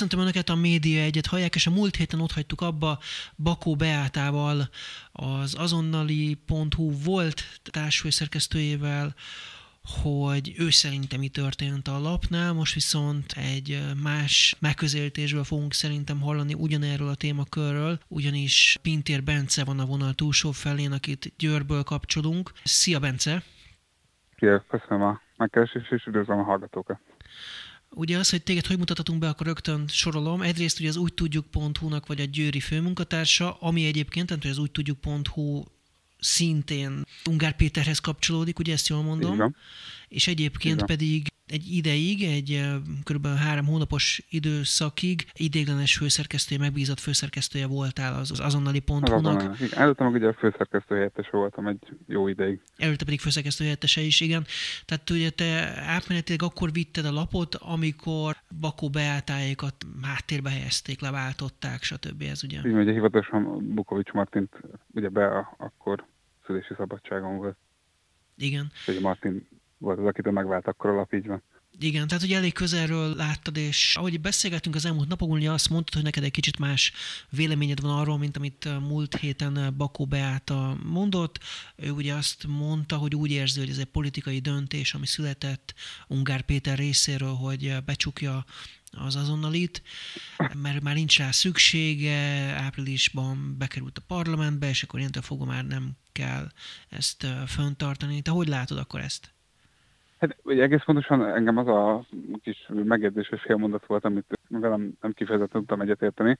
Köszöntöm Önöket a Média egyet hallják, és a múlt héten ott hagytuk abba Bakó Beátával, az azonnali.hu volt társfőszerkesztőjével, hogy ő szerintem mi történt a lapnál, most viszont egy más megközelítésből fogunk szerintem hallani ugyanerről a témakörről, ugyanis Pintér Bence van a vonal túlsó felén, akit Győrből kapcsolunk. Szia Bence! Szia, köszönöm a megkeresést, és üdvözlöm a hallgatókat. Ugye az, hogy téged hogy mutatunk be, akkor rögtön sorolom. Egyrészt ugye az úgy tudjuk.hu-nak vagy a Győri főmunkatársa, ami egyébként, tehát az úgy tudjuk.hu szintén Ungár Péterhez kapcsolódik, ugye ezt jól mondom? Igen. És egyébként Igen. pedig egy ideig, egy kb. három hónapos időszakig idéglenes főszerkesztője, megbízott főszerkesztője voltál az, az azonnali.hu-nak. Igen, előtte meg ugye a főszerkesztő helyettese voltam egy jó ideig. Előtte pedig főszerkesztő helyettese is, igen. Tehát ugye te átmenetileg akkor vitted a lapot, amikor Bakó Beátáékat háttérbe helyezték, leváltották, stb. Ez ugye. Így ugye hivatalosan Bukovics Martint ugye be a, akkor szülési szabadságon volt. Igen. Ugye Martin volt az, akitől megvált akkor a így van. Igen, tehát hogy elég közelről láttad, és ahogy beszélgettünk az elmúlt napokon, ugye azt mondtad, hogy neked egy kicsit más véleményed van arról, mint amit múlt héten Bakó Beáta mondott. Ő ugye azt mondta, hogy úgy érzi, hogy ez egy politikai döntés, ami született Ungár Péter részéről, hogy becsukja az azonnalit, mert már nincs rá szüksége, áprilisban bekerült a parlamentbe, és akkor ilyentől fogva már nem kell ezt föntartani. Te hogy látod akkor ezt? Hát ugye egész pontosan engem az a kis megjegyzés és félmondat volt, amit velem nem kifejezetten tudtam egyetérteni,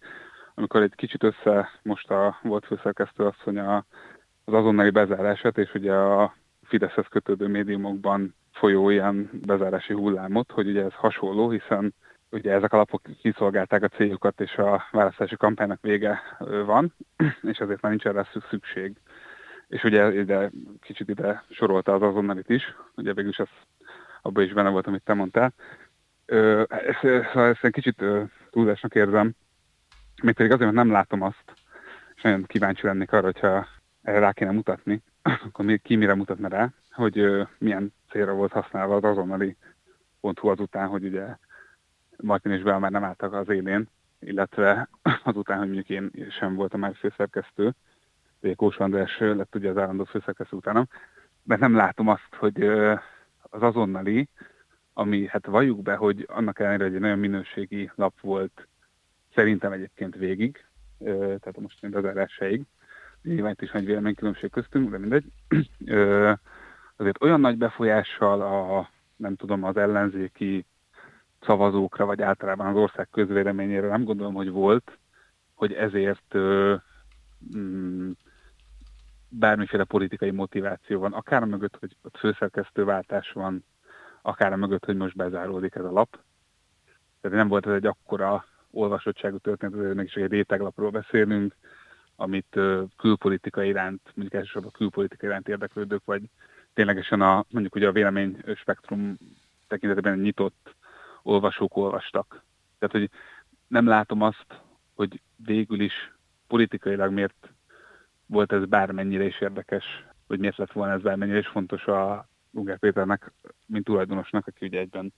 amikor egy kicsit össze most a volt főszerkesztő asszony a, az azonnali bezárását, és ugye a Fideszhez kötődő médiumokban folyó ilyen bezárási hullámot, hogy ugye ez hasonló, hiszen ugye ezek a lapok kiszolgálták a céljukat, és a választási kampánynak vége van, és ezért már nincs erre szükség. És ugye ide, kicsit ide sorolta az azonnalit is, ugye végül is az, abban is benne volt, amit te mondtál. Ö, ezt, szóval ezt egy kicsit ö, túlzásnak érzem, még pedig azért, mert nem látom azt, és nagyon kíváncsi lennék arra, hogyha erre rá kéne mutatni, akkor ki mire mutatna rá, hogy milyen célra volt használva az azonnali pont azután, hogy ugye Martin és Bell már nem álltak az élén, illetve azután, hogy mondjuk én sem voltam már főszerkesztő, Kós András lett ugye az állandó főszerkesztő utánam, mert nem látom azt, hogy az azonnali, ami hát valljuk be, hogy annak ellenére, egy nagyon minőségi lap volt, szerintem egyébként végig, tehát a mostani bezárásáig, nyilván itt is nagy véleménykülönbség köztünk, de mindegy, azért olyan nagy befolyással a, nem tudom, az ellenzéki szavazókra, vagy általában az ország közvéleményére nem gondolom, hogy volt, hogy ezért mm, bármiféle politikai motiváció van, akár mögött, hogy ott főszerkesztőváltás van, akár mögött, hogy most bezáródik ez a lap. Tehát nem volt ez egy akkora olvasottságú történet, azért mégis egy réteglapról beszélünk, amit külpolitika iránt, mondjuk elsősorban külpolitika iránt érdeklődők, vagy ténylegesen a, mondjuk ugye a vélemény spektrum tekintetében nyitott olvasók olvastak. Tehát, hogy nem látom azt, hogy végül is politikailag miért volt ez bármennyire is érdekes, hogy miért lett volna ez bármennyire is fontos a Ungár Péternek, mint tulajdonosnak, aki ugye egyben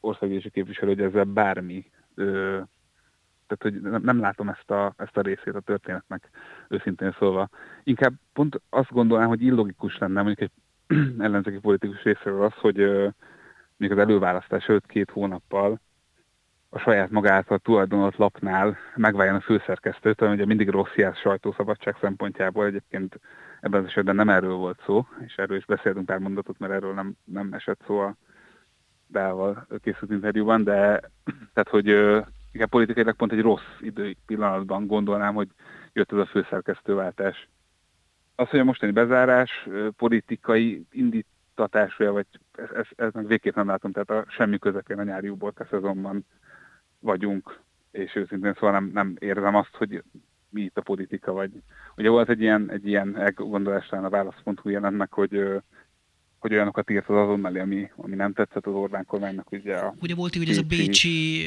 országgyűlési képviselő, hogy ezzel bármi, ö, tehát hogy nem, nem látom ezt a, ezt a részét a történetnek, őszintén szólva. Inkább pont azt gondolnám, hogy illogikus lenne mondjuk egy ellenzéki politikus részéről az, hogy ö, még az előválasztás előtt két hónappal a saját magától tulajdonolt lapnál megváljon a főszerkesztőt, ami ugye mindig rossz jár sajtószabadság szempontjából. Egyébként ebben az esetben nem erről volt szó, és erről is beszéltünk pár mondatot, mert erről nem, nem esett szó a Beával készült interjúban, de tehát, hogy igen, politikailag pont egy rossz idő pillanatban gondolnám, hogy jött ez a főszerkesztőváltás. Az, hogy a mostani bezárás politikai indítatásra, vagy ez, ez, ez meg végképp nem látom, tehát a semmi közepén a nyári uborka szezonban vagyunk, és őszintén szóval nem, nem érzem azt, hogy mi itt a politika, vagy ugye volt egy ilyen, egy ilyen elgondolás a válasz.hu jelent meg, hogy hogy olyanokat írt az azonnali, ami, ami nem tetszett az Orbán kormánynak. Ugye, a ugye volt ugye ez a bécsi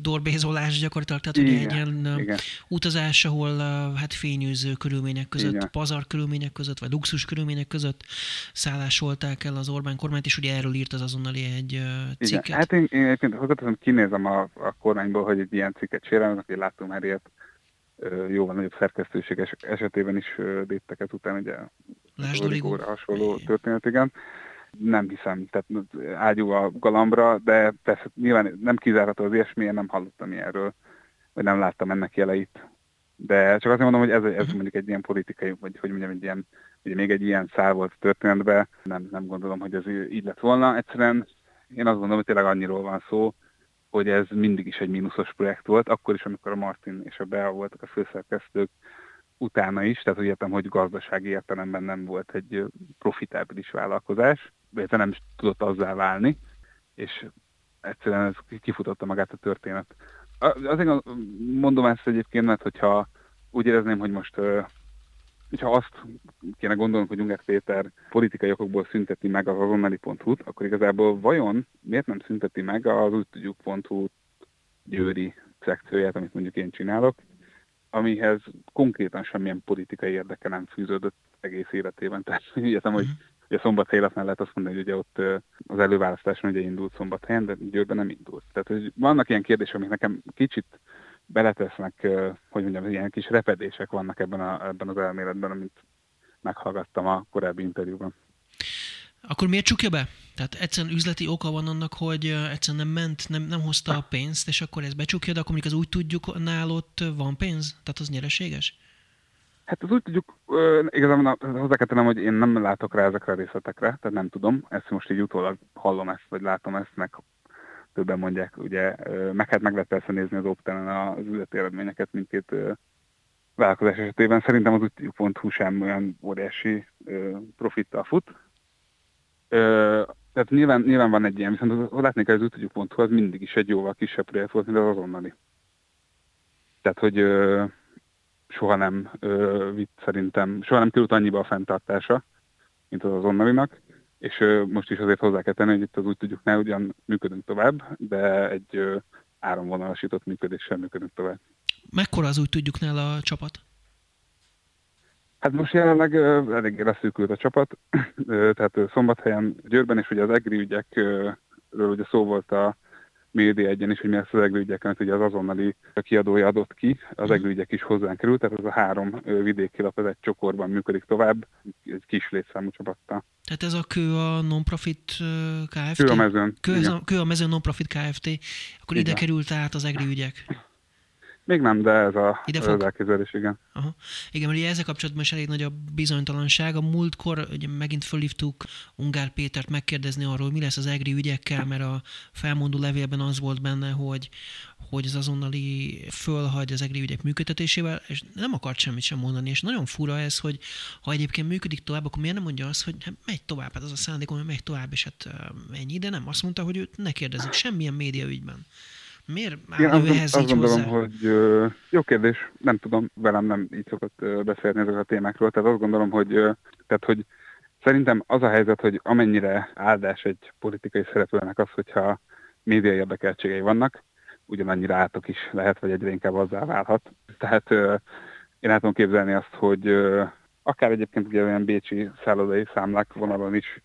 dorbézolás gyakorlatilag, tehát igen, ugye egy ilyen igen. utazás, ahol hát fényűző körülmények között, igen. pazar körülmények között, vagy luxus körülmények között szállásolták el az Orbán kormányt, és ugye erről írt az azonnali egy cikket. Igen. Hát én, én egyébként hozzáteszem, kinézem a, a kormányból, hogy egy ilyen cikket sérelmeznek, hogy láttam már ilyet jóval nagyobb szerkesztőség esetében is léptek ezután, ugye Lásd hasonló történet, igen. Nem hiszem, tehát ágyú a galambra, de persze nyilván nem kizárható az ilyesmi, én nem hallottam ilyenről, vagy nem láttam ennek jeleit. De csak azt mondom, hogy ez, ez mhm. mondjuk egy ilyen politikai, vagy hogy mondjam, egy ilyen, ugye még egy ilyen szál volt történetben, nem, nem gondolom, hogy ez így lett volna. Egyszerűen én azt gondolom, hogy tényleg annyiról van szó, hogy ez mindig is egy mínuszos projekt volt, akkor is, amikor a Martin és a Bea voltak a főszerkesztők, utána is, tehát úgy értem, hogy gazdasági értelemben nem volt egy profitábilis vállalkozás, de nem is tudott azzá válni, és egyszerűen ez kifutotta magát a történet. Azért mondom ezt egyébként, mert hogyha úgy érezném, hogy most hogyha azt kéne gondolnunk, hogy Unger Péter politikai okokból szünteti meg az azonnali.hu-t, akkor igazából vajon miért nem szünteti meg az úgy tudjuk.hu győri szekcióját, amit mondjuk én csinálok, amihez konkrétan semmilyen politikai érdeke nem fűződött egész életében. Tehát értem, hogy ugye szombathelyen lehet azt mondani, hogy ugye ott az előválasztáson ugye indult szombathelyen, de Győrben nem indult. Tehát hogy vannak ilyen kérdések, amik nekem kicsit beletesznek, hogy mondjam, ilyen kis repedések vannak ebben, a, ebben az elméletben, amit meghallgattam a korábbi interjúban. Akkor miért csukja be? Tehát egyszerűen üzleti oka van annak, hogy egyszerűen nem ment, nem, nem hozta a pénzt, és akkor ez becsukja, de akkor mondjuk az úgy tudjuk, nálott van pénz? Tehát az nyereséges? Hát az úgy tudjuk, igazából hozzá kell tennem, hogy én nem látok rá ezekre a részletekre, tehát nem tudom, ezt most így utólag hallom ezt, vagy látom ezt, meg többen mondják, ugye, meg hát meg lehet persze nézni az optelen az üzleti eredményeket mindkét vállalkozás esetében. Szerintem az útjuk.hu sem olyan óriási profittal fut. Tehát nyilván, nyilván van egy ilyen, viszont látni kell, az útjuk.hu az mindig is egy jóval kisebb projekt volt, mint az azonnali. Tehát, hogy soha nem vitt szerintem, soha nem került annyiba a fenntartása, mint az azonnalinak és most is azért hozzá kell tenni, hogy itt az úgy tudjuk, ne ugyan működünk tovább, de egy áramvonalasított működéssel működünk tovább. Mekkora az úgy tudjuk nála a csapat? Hát most jelenleg elég leszűkült a csapat, tehát szombathelyen, Győrben és ugye az EGRI ügyekről ugye szó volt a média egyen is, hogy mi ezt az egri ugye az azonnali kiadója adott ki, az egri is hozzánk került, tehát ez a három vidéki lap, ez egy csokorban működik tovább, egy kis létszámú csapattal. Tehát ez a kő a non-profit Kft? Kő a mezőn. Kő, a, kő a mezőn non-profit Kft. Akkor igen. ide került át az egri ügyek. Még nem, de ez a, Ide fog? elképzelés, igen. Aha. Igen, mert ugye ezzel kapcsolatban is elég nagy a bizonytalanság. A múltkor ugye megint fölhívtuk Ungár Pétert megkérdezni arról, mi lesz az EGRI ügyekkel, mert a felmondó levélben az volt benne, hogy, hogy az azonnali fölhagy az EGRI ügyek működtetésével, és nem akart semmit sem mondani. És nagyon fura ez, hogy ha egyébként működik tovább, akkor miért nem mondja azt, hogy hát megy tovább, hát az a szándékom, hogy megy tovább, és hát ennyi, de nem. Azt mondta, hogy őt ne kérdezik semmilyen média ügyben. Miért Én azt, ehhez azt gondolom, hozzá? hogy jó kérdés, nem tudom, velem nem így szokott beszélni ezek a témákról, tehát azt gondolom, hogy, tehát, hogy szerintem az a helyzet, hogy amennyire áldás egy politikai szereplőnek az, hogyha média érdekeltségei vannak, ugyanannyira átok is lehet, vagy egyre inkább azzá válhat. Tehát én el tudom képzelni azt, hogy akár egyébként ugye olyan bécsi szállodai számlák vonalon is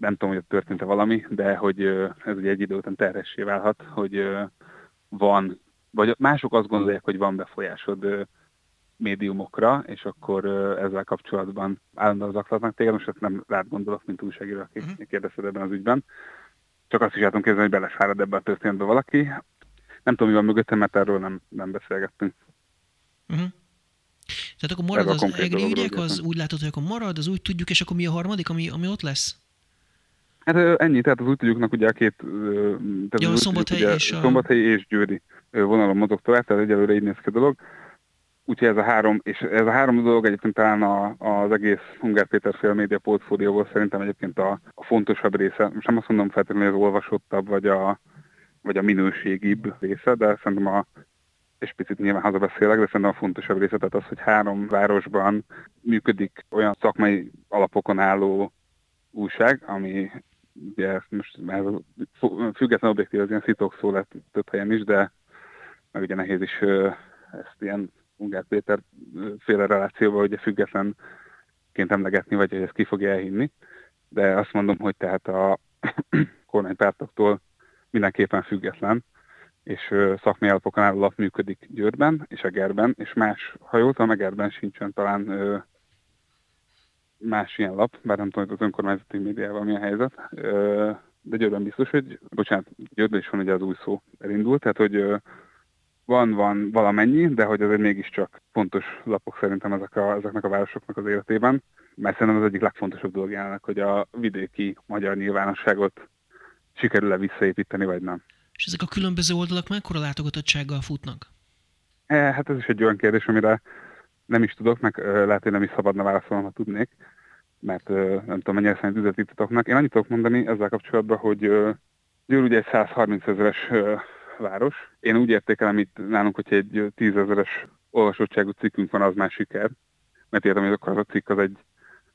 nem tudom, hogy történt-e valami, de hogy ez ugye egy idő után terhessé válhat, hogy van, vagy mások azt gondolják, hogy van befolyásod médiumokra, és akkor ezzel kapcsolatban állandóan zaklatnak téged, most ezt nem rád gondolok, mint újságíró, aki uh-huh. kérdezted ebben az ügyben. Csak azt is látom képzelni, hogy belesárad ebbe a történetbe valaki. Nem tudom, mi van mögöttem, mert erről nem, nem beszélgettünk. Uh-huh. Tehát akkor marad az egri ügyek, az úgy látod, hogy akkor marad, az úgy tudjuk, és akkor mi a harmadik, ami, ami ott lesz? Hát ennyi, tehát az úgy tudjuknak ugye a két... Tehát ja, a Szombathely és a... Szombathely és Győri vonalon mozog tovább, tehát egyelőre így néz ki a dolog. Úgyhogy ez a három, és ez a három dolog egyébként talán a, az egész Hunger Péter fél média portfólióból szerintem egyébként a, a fontosabb része. Most nem azt mondom feltétlenül, hogy az olvasottabb, vagy a, vagy a minőségibb része, de szerintem a, és picit nyilván hazabeszélek, de szerintem a fontosabb része, tehát az, hogy három városban működik olyan szakmai alapokon álló újság, ami ugye most már független objektív az ilyen szitok szó lett több helyen is, de meg ugye nehéz is ezt ilyen Ungár Péter féle relációban ugye függetlenként emlegetni, vagy hogy ezt ki fogja elhinni. De azt mondom, hogy tehát a kormánypártoktól mindenképpen független, és szakmai alapokon álló lap működik Győrben és Egerben, és más, ha jól tudom, Egerben sincsen talán más ilyen lap, bár nem tudom, hogy az önkormányzati médiával mi a helyzet, de Győrben biztos, hogy, bocsánat, Győrben is van ugye az új szó elindult, tehát hogy van, van valamennyi, de hogy azért mégiscsak fontos lapok szerintem ezek a, ezeknek a városoknak az életében, mert szerintem az egyik legfontosabb jelenleg, hogy a vidéki magyar nyilvánosságot sikerül-e visszaépíteni, vagy nem. És ezek a különböző oldalak mekkora látogatottsággal futnak? E, hát ez is egy olyan kérdés, amire nem is tudok, meg lehet, hogy nem is szabadna válaszolnom, ha tudnék, mert nem tudom, mennyire szerint üzletítetoknak. Én annyit tudok mondani ezzel kapcsolatban, hogy Győr ugye egy 130 ezeres város. Én úgy értékelem itt nálunk, hogy egy 10 ezeres olvasottságú cikkünk van, az már siker. Mert értem, hogy akkor az a cikk az egy,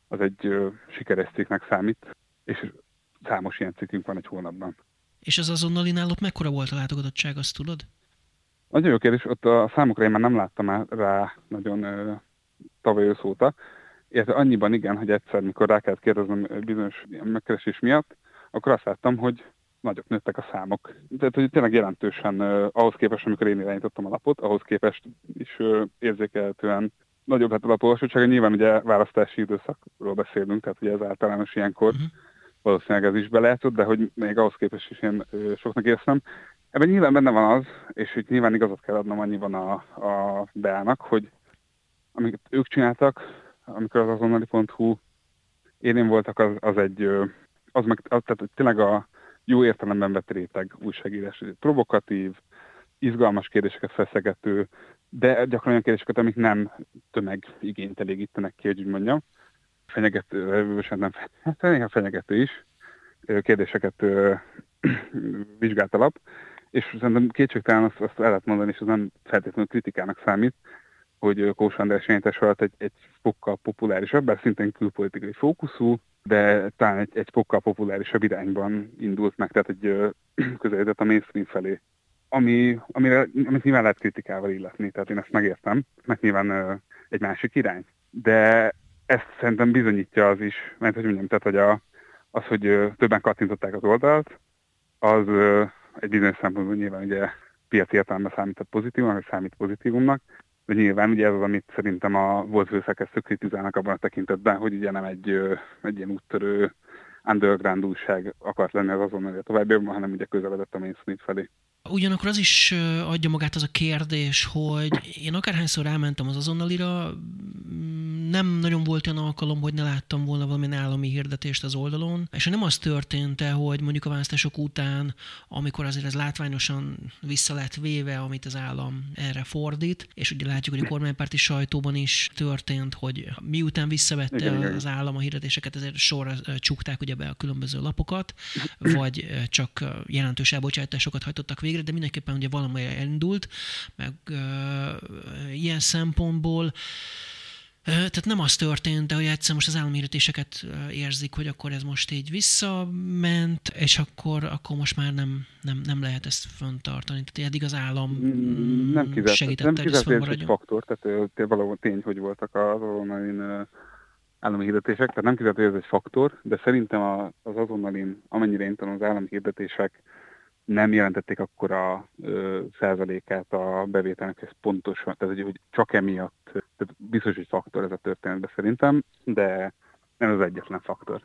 az egy sikeres cikknek számít, és számos ilyen cikkünk van egy hónapban. És az azonnali náluk mekkora volt a látogatottság, azt tudod? Nagyon jó kérdés, ott a számokra én már nem láttam rá nagyon tavaly ősz óta. Illetve annyiban igen, hogy egyszer, mikor rá kellett kérdeznem bizonyos megkeresés miatt, akkor azt láttam, hogy nagyok nőttek a számok. Tehát, hogy tényleg jelentősen ahhoz képest, amikor én irányítottam a lapot, ahhoz képest is érzékelhetően nagyobb lett a lapolvasottsága. Nyilván ugye választási időszakról beszélünk, tehát ugye ez általános ilyenkor uh-huh. valószínűleg ez is belejátszott, de hogy még ahhoz képest is én soknak érzem. Ebben nyilván benne van az, és hogy nyilván igazat kell adnom annyiban a, a Beának, hogy amiket ők csináltak, amikor az azonnali.hu élén voltak, az, az egy, az meg, az, tehát tényleg a jó értelemben vett réteg újságírás, provokatív, izgalmas kérdéseket feszegető, de gyakran olyan kérdéseket, amik nem tömegigényt elégítenek ki, hogy úgy mondjam. Fenyegető, nem, hát fenyegető is, kérdéseket vizsgált alap, és szerintem kétségtelen azt, azt el lehet mondani, és az nem feltétlenül kritikának számít, hogy Kós András alatt egy, egy fokkal populárisabb, bár szintén külpolitikai fókuszú, de talán egy, egy fokkal populárisabb irányban indult meg, tehát egy közelített a mainstream felé. Ami, amire, amit nyilván lehet kritikával illetni, tehát én ezt megértem, mert nyilván egy másik irány. De ezt szerintem bizonyítja az is, mert hogy mondjam, tehát hogy a, az, hogy többen kattintották az oldalt, az egy bizonyos szempontból nyilván ugye piaci értelemben számított pozitívumnak, vagy számít pozitívumnak, de nyilván ugye ez az, amit szerintem a volt főszerkesztők kritizálnak abban a tekintetben, hogy ugye nem egy, egy ilyen úttörő underground újság akart lenni az azonnal a továbbiakban, hanem ugye közeledett a mainstream felé. Ugyanakkor az is adja magát az a kérdés, hogy én akárhányszor elmentem az azonnalira, nem nagyon volt olyan alkalom, hogy ne láttam volna valamilyen állami hirdetést az oldalon, és nem az történt -e, hogy mondjuk a választások után, amikor azért ez látványosan vissza lett véve, amit az állam erre fordít, és ugye látjuk, hogy a kormánypárti sajtóban is történt, hogy miután visszavette igen, az állam a hirdetéseket, ezért sorra csukták ugye be a különböző lapokat, vagy csak jelentős elbocsátásokat hajtottak végre, de mindenképpen ugye valami elindult, meg uh, ilyen szempontból tehát nem az történt, de hogy egyszer most az államhirdetéseket érzik, hogy akkor ez most így visszament, és akkor, akkor most már nem, nem, nem lehet ezt föntartani. Tehát eddig az állam mm, nem kizárt, segített, nem kizárt, hogy ez egy faktor, tehát valahol tény, hogy voltak az azonnalin állami hirdetések, tehát nem kizárt, hogy ez egy faktor, de szerintem az azonnalin, amennyire én tudom, az állami hirdetések nem jelentették akkor a ö, százalékát a bevételnek, ez pontosan, tehát hogy csak emiatt, tehát biztos, hogy faktor ez a történetben szerintem, de nem az egyetlen faktor.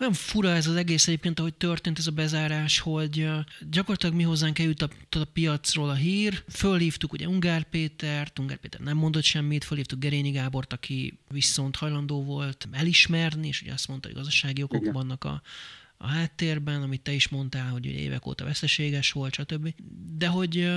Olyan fura ez az egész egyébként, ahogy történt ez a bezárás, hogy gyakorlatilag mi hozzánk eljutott a, a piacról a hír. Fölhívtuk ugye Ungár Pétert, Ungár Péter nem mondott semmit, fölhívtuk Gerényi Gábort, aki viszont hajlandó volt elismerni, és ugye azt mondta, hogy gazdasági okok Igen. vannak a, a háttérben, amit te is mondtál, hogy évek óta veszteséges volt, stb. De hogy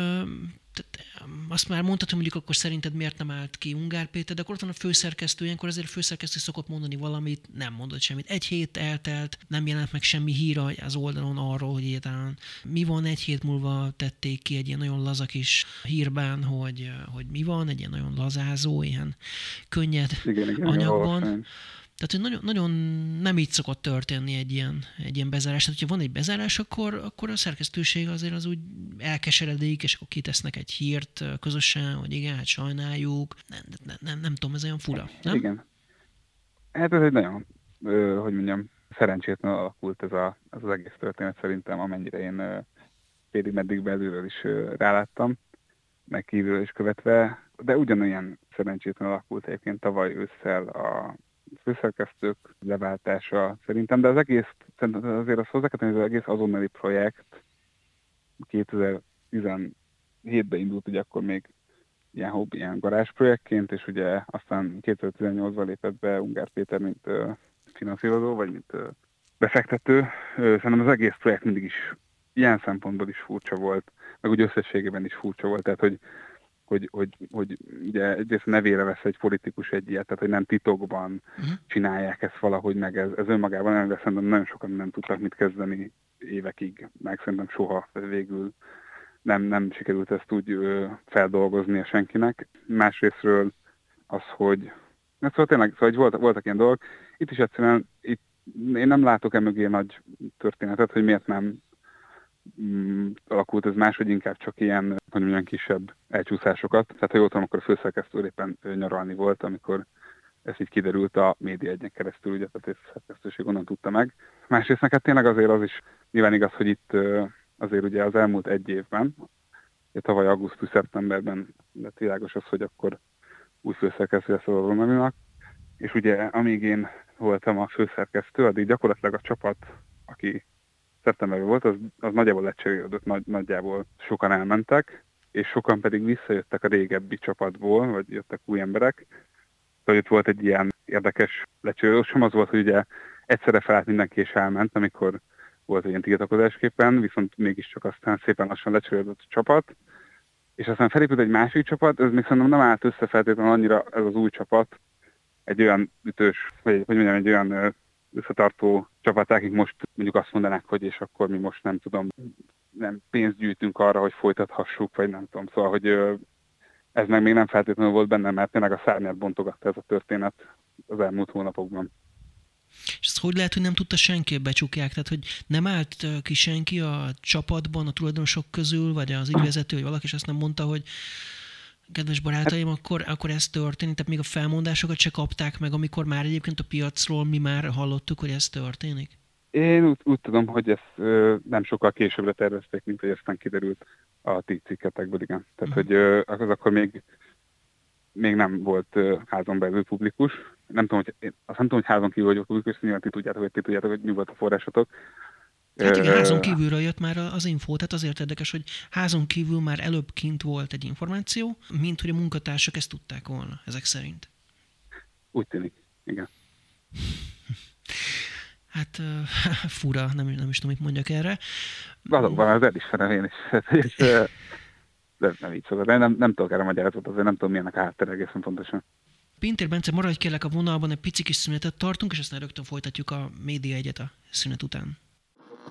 azt már mondtad, hogy mondjuk akkor szerinted miért nem állt ki Ungár Péter, de akkor ott van a főszerkesztő, ilyenkor azért a főszerkesztő szokott mondani valamit, nem mondott semmit. Egy hét eltelt, nem jelent meg semmi hír az oldalon arról, hogy egyáltalán mi van, egy hét múlva tették ki egy ilyen nagyon laza kis hírben, hogy, hogy mi van, egy ilyen nagyon lazázó, ilyen könnyed igen, igen, anyagban. Tehát, hogy nagyon, nagyon nem így szokott történni egy ilyen, egy ilyen bezárás. Tehát, hogyha van egy bezárás, akkor, akkor a szerkesztőség azért az úgy elkeseredik, és akkor kitesznek egy hírt közösen, hogy igen, hát sajnáljuk. Nem, nem, nem, nem tudom, ez olyan fura, nem? Igen. Hát ez egy nagyon, hogy mondjam, szerencsétlen alakult ez, a, ez az egész történet szerintem, amennyire én félig meddig belülről is ráláttam, meg kívülről is követve, de ugyanolyan szerencsétlen alakult egyébként tavaly ősszel a főszerkesztők leváltása szerintem, de az egész, azért az hozzá hogy az egész azonnali projekt 2017-ben indult, ugye akkor még ilyen hobby, ilyen garázsprojektként, és ugye aztán 2018-ban lépett be Ungár Péter, mint finanszírozó, vagy mint befektető. Szerintem az egész projekt mindig is ilyen szempontból is furcsa volt, meg úgy összességében is furcsa volt, tehát hogy hogy, hogy, hogy ugye egyrészt nevére vesz egy politikus egy ilyet, tehát hogy nem titokban uh-huh. csinálják ezt valahogy, meg ez, ez önmagában nem, de szerintem nagyon sokan nem tudtak mit kezdeni évekig, meg szerintem soha végül nem, nem sikerült ezt úgy ö, feldolgozni a senkinek. Másrésztről az, hogy szóval tényleg szóval, hogy voltak, voltak ilyen dolgok, itt is egyszerűen itt, én nem látok emögé nagy történetet, hogy miért nem alakult ez máshogy inkább csak ilyen, hogy mondjam, kisebb elcsúszásokat. Tehát ha jól tudom, akkor a főszerkesztő éppen nyaralni volt, amikor ez így kiderült a média egyen keresztül, ugye, tehát a szerkesztőség onnan tudta meg. Másrészt neked tényleg azért az is nyilván igaz, hogy itt azért ugye az elmúlt egy évben, ugye tavaly augusztus-szeptemberben lett világos az, hogy akkor új főszerkesztő lesz a Romaninak, és ugye amíg én voltam a főszerkesztő, addig gyakorlatilag a csapat, aki szeptemberben volt, az, az nagyjából lecserélődött, nagy, nagyjából sokan elmentek, és sokan pedig visszajöttek a régebbi csapatból, vagy jöttek új emberek. Tehát itt volt egy ilyen érdekes lecserélődés, sem az volt, hogy ugye egyszerre felállt mindenki és elment, amikor volt egy ilyen tiltakozásképpen, viszont mégiscsak aztán szépen lassan lecserélődött a csapat, és aztán felépült egy másik csapat, ez még szerintem nem állt össze feltétlenül annyira ez az új csapat, egy olyan ütős, vagy hogy mondjam, egy olyan összetartó csapat, akik most mondjuk azt mondanák, hogy és akkor mi most nem tudom, nem pénzt gyűjtünk arra, hogy folytathassuk, vagy nem tudom. Szóval, hogy ez meg még nem feltétlenül volt benne, mert tényleg a szárnyát bontogatta ez a történet az elmúlt hónapokban. És ezt hogy lehet, hogy nem tudta senki becsukják? Tehát, hogy nem állt ki senki a csapatban, a tulajdonosok közül, vagy az ügyvezető, vagy valaki, és azt nem mondta, hogy kedves barátaim, hát, akkor, akkor ez történik, tehát még a felmondásokat se kapták meg, amikor már egyébként a piacról mi már hallottuk, hogy ez történik? Én úgy, úgy tudom, hogy ezt ö, nem sokkal későbbre tervezték, mint hogy aztán kiderült a ti cikketekből, igen. Tehát, uh-huh. hogy ö, az akkor még még nem volt uh, házon belül publikus. Nem tudom, hogy, én azt nem tudom, hogy házon kívül vagyok publikus, nyilván ti tudjátok, hogy ti tudjátok, hogy mi volt a forrásotok. Hát igen, házon kívülről jött már az info, tehát azért érdekes, hogy házon kívül már előbb kint volt egy információ, mint hogy a munkatársak ezt tudták volna, ezek szerint. Úgy tűnik, igen. Hát fura, nem, nem is tudom, mit mondjak erre. Valóban, az elismerem én is. de nem így szokott. Nem, nem tudok erre magyarázatot, azért nem tudom, milyennek a háttere egészen pontosan. Pintér Bence, maradj kérlek a vonalban, egy pici kis szünetet tartunk, és aztán rögtön folytatjuk a Média egyet a szünet után.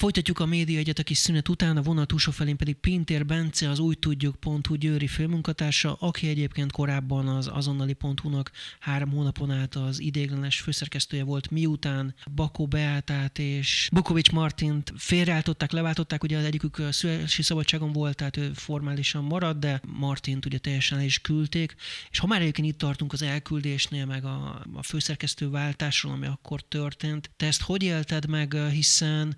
Folytatjuk a média egyet a kis szünet után, a vonal túlsó felén pedig Pintér Bence, az új tudjuk.hu győri főmunkatársa, aki egyébként korábban az azonnali.hu-nak három hónapon át az idéglenes főszerkesztője volt, miután Bakó Beátát és Bukovics Martint félreállították, leváltották, ugye az egyikük szülési szabadságon volt, tehát ő formálisan maradt, de Martint ugye teljesen el is küldték, és ha már egyébként itt tartunk az elküldésnél, meg a, a főszerkesztő váltásról, ami akkor történt, te ezt hogy élted meg, hiszen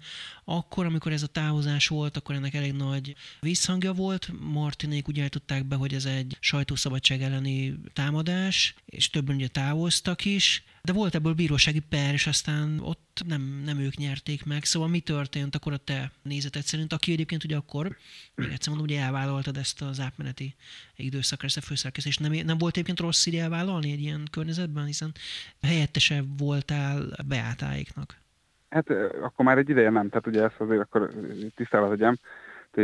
akkor, amikor ez a távozás volt, akkor ennek elég nagy visszhangja volt. Martinék úgy állították be, hogy ez egy sajtószabadság elleni támadás, és többen ugye távoztak is, de volt ebből bírósági per, és aztán ott nem, nem ők nyerték meg. Szóval mi történt akkor a te nézeted szerint, aki egyébként ugye akkor, még egyszer mondom, ugye elvállaltad ezt az átmeneti időszakra, ezt a főszerkesztést. Nem, nem volt egyébként rossz így elvállalni egy ilyen környezetben, hiszen helyettese voltál beátáiknak. Hát akkor már egy ideje nem, tehát ugye ezt azért akkor tisztába tegyem.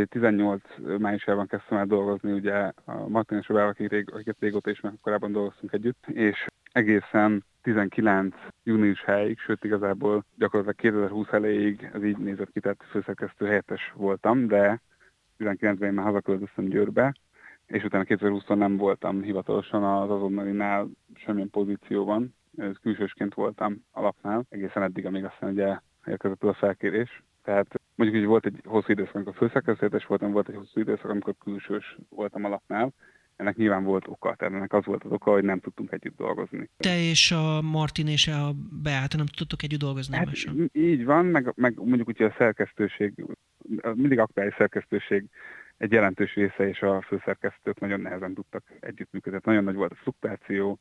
18 májusában kezdtem el dolgozni, ugye a Martin és a akik akiket régóta is meg korábban dolgoztunk együtt, és egészen 19 június helyig, sőt igazából gyakorlatilag 2020 elejéig ez így nézett ki, tehát főszerkesztő helyettes voltam, de 19-ben én már hazaköltöztem Győrbe, és utána 2020-on nem voltam hivatalosan az azonnalinál semmilyen pozícióban, külsősként voltam alapnál, egészen eddig, amíg aztán ugye érkezett a felkérés. Tehát mondjuk, hogy volt egy hosszú időszak, amikor főszerkesztőjeles voltam, volt egy hosszú időszak, amikor külsős voltam alapnál, ennek nyilván volt oka, tehát ennek az volt az oka, hogy nem tudtunk együtt dolgozni. Te és a Martin és a Beáta nem tudtok együtt dolgozni hát, Így van, meg, meg mondjuk úgy, hogy a szerkesztőség, mindig aktuális szerkesztőség egy jelentős része és a főszerkesztők nagyon nehezen tudtak együttműködni. Nagyon nagy volt a fluktuáció,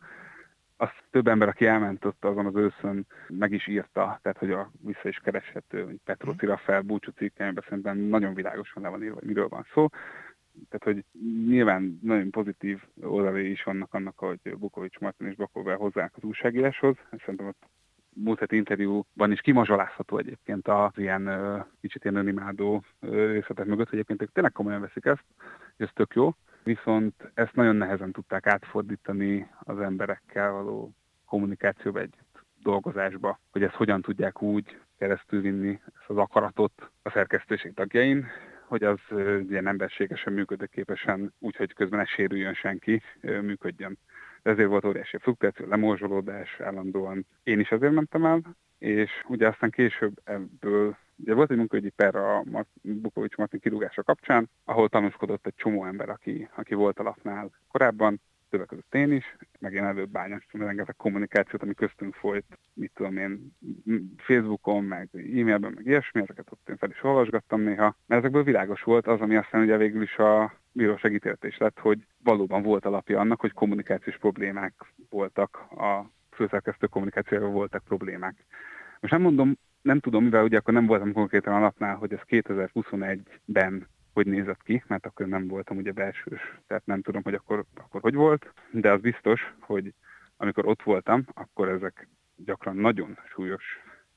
azt több ember, aki elment ott azon az őszön, meg is írta, tehát hogy a vissza is kereshető, hogy Petróci Rafael búcsú cikkeiben szerintem nagyon világosan le van írva, hogy miről van szó. Tehát, hogy nyilván nagyon pozitív oldalai is vannak annak, hogy Bukovics Martin és Bakovvel hozzák az újságíráshoz. Szerintem ott múlt heti interjúban is kimazsolázható egyébként az ilyen kicsit ilyen önimádó részletek mögött, hogy egyébként ők tényleg komolyan veszik ezt, hogy ez tök jó, viszont ezt nagyon nehezen tudták átfordítani az emberekkel való kommunikációba együtt dolgozásba, hogy ezt hogyan tudják úgy keresztül vinni ezt az akaratot a szerkesztőség tagjain, hogy az ilyen emberségesen, működőképesen, úgyhogy közben ne sérüljön senki, működjön. Ezért volt óriási fluktuáció, lemorzsolódás állandóan. Én is azért mentem el, és ugye aztán később ebből Ugye volt egy munkaügyi per a Bukovics Martin kirúgása kapcsán, ahol tanúskodott egy csomó ember, aki, aki volt alapnál korábban, többek között én is, meg én előbb bányáztam rengeteg kommunikációt, ami köztünk folyt, mit tudom én, Facebookon, meg e-mailben, meg ilyesmi, ezeket ott én fel is olvasgattam néha, mert ezekből világos volt az, ami aztán ugye végül is a bíróság ítéletés lett, hogy valóban volt alapja annak, hogy kommunikációs problémák voltak, a főszerkesztő kommunikációjával voltak problémák. Most nem mondom, nem tudom, mivel ugye akkor nem voltam konkrétan a napnál, hogy ez 2021-ben hogy nézett ki, mert akkor nem voltam ugye belsős, tehát nem tudom, hogy akkor, akkor hogy volt, de az biztos, hogy amikor ott voltam, akkor ezek gyakran nagyon súlyos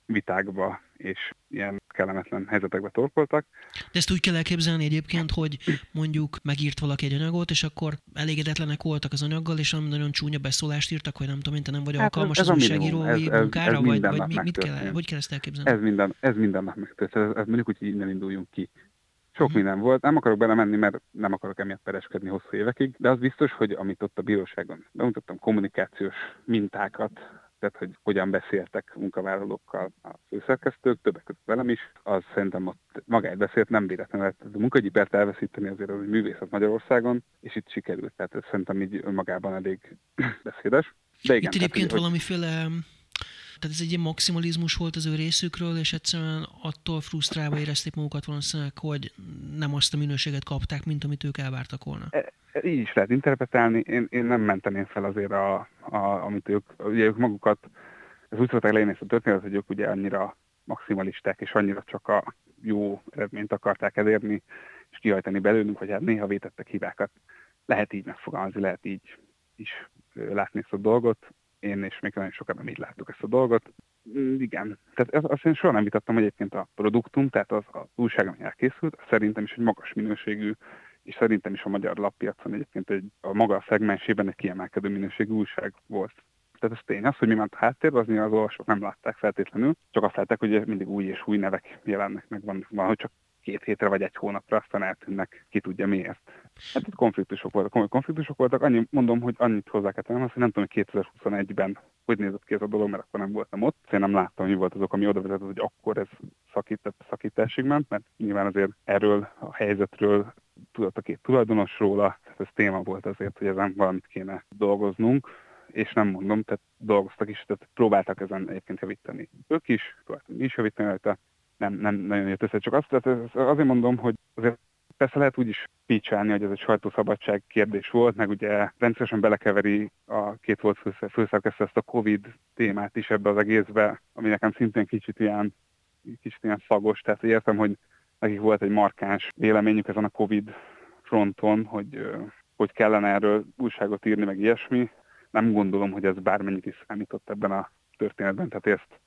vitákba és ilyen kellemetlen helyzetekbe torkoltak. De ezt úgy kell elképzelni egyébként, hogy mondjuk megírt valaki egy anyagot, és akkor elégedetlenek voltak az anyaggal, és nagyon csúnya beszólást írtak, hogy nem tudom, te nem vagy hát alkalmas ez, ez az újságírói munkára, ez, vagy, vagy mi, mit kell, hogy kell ezt elképzelni? Ez minden, ez minden nap megtörtént, ez, ez mondjuk úgy, hogy innen induljunk ki. Sok hmm. minden volt, nem akarok belemenni, mert nem akarok emiatt pereskedni hosszú évekig, de az biztos, hogy amit ott a bíróságon bemutattam, kommunikációs mintákat, tehát hogy hogyan beszéltek munkavállalókkal a főszerkesztők, többek között velem is, az szerintem ott magáért beszélt, nem véletlenül lehet a munkagyi pert elveszíteni azért, hogy művészet Magyarországon, és itt sikerült, tehát ez szerintem így önmagában elég beszédes. De igen, itt egyébként tehát, valamiféle tehát ez egy ilyen maximalizmus volt az ő részükről, és egyszerűen attól frusztrálva érezték magukat valószínűleg, hogy nem azt a minőséget kapták, mint amit ők elvártak volna. E, e, így is lehet interpretálni. Én, én nem menteném fel azért, a, a, amit ők, ugye ők magukat, ez úgy szokták leírni ezt a történet, hogy ők ugye annyira maximalisták, és annyira csak a jó eredményt akarták elérni, és kihajtani belőlünk, hogy hát néha vétettek hibákat. Lehet így megfogalmazni, lehet így is látni ezt a dolgot én és még nagyon sokan nem így láttuk ezt a dolgot. Mm, igen, tehát azt én soha nem vitattam, hogy egyébként a produktum, tehát az, az újság, ami elkészült, szerintem is egy magas minőségű, és szerintem is a magyar lappiacon egyébként egy, a maga szegmensében egy kiemelkedő minőségű újság volt. Tehát ez tény. Az, hogy mi ment a háttérben, az az olvasók nem látták feltétlenül, csak azt látták, hogy mindig új és új nevek jelennek meg, van, van hogy csak két hétre vagy egy hónapra, aztán eltűnnek, ki tudja miért. Hát itt konfliktusok voltak, komoly konfliktusok voltak. Annyi, mondom, hogy annyit hozzá kell tennem, azt, hogy nem tudom, hogy 2021-ben hogy nézett ki ez a dolog, mert akkor nem voltam ott. Én nem láttam, hogy mi volt azok, ami oda vezetett, hogy akkor ez szakített, szakításig ment, mert nyilván azért erről a helyzetről tudott a két tulajdonos róla, tehát ez téma volt azért, hogy ezen valamit kéne dolgoznunk és nem mondom, tehát dolgoztak is, tehát próbáltak ezen egyébként javítani. Ők is, próbáltak mi is javítani rajta, nem, nem nagyon jött össze. Csak azt, tehát azért mondom, hogy azért persze lehet úgy is pícsálni, hogy ez egy sajtószabadság kérdés volt, meg ugye rendszeresen belekeveri a két volt főszerkesztő ezt a Covid témát is ebbe az egészbe, ami nekem szintén kicsit ilyen, kicsit ilyen szagos, tehát értem, hogy nekik volt egy markáns véleményük ezen a Covid fronton, hogy hogy kellene erről újságot írni, meg ilyesmi. Nem gondolom, hogy ez bármennyit is számított ebben a történetben, tehát ezt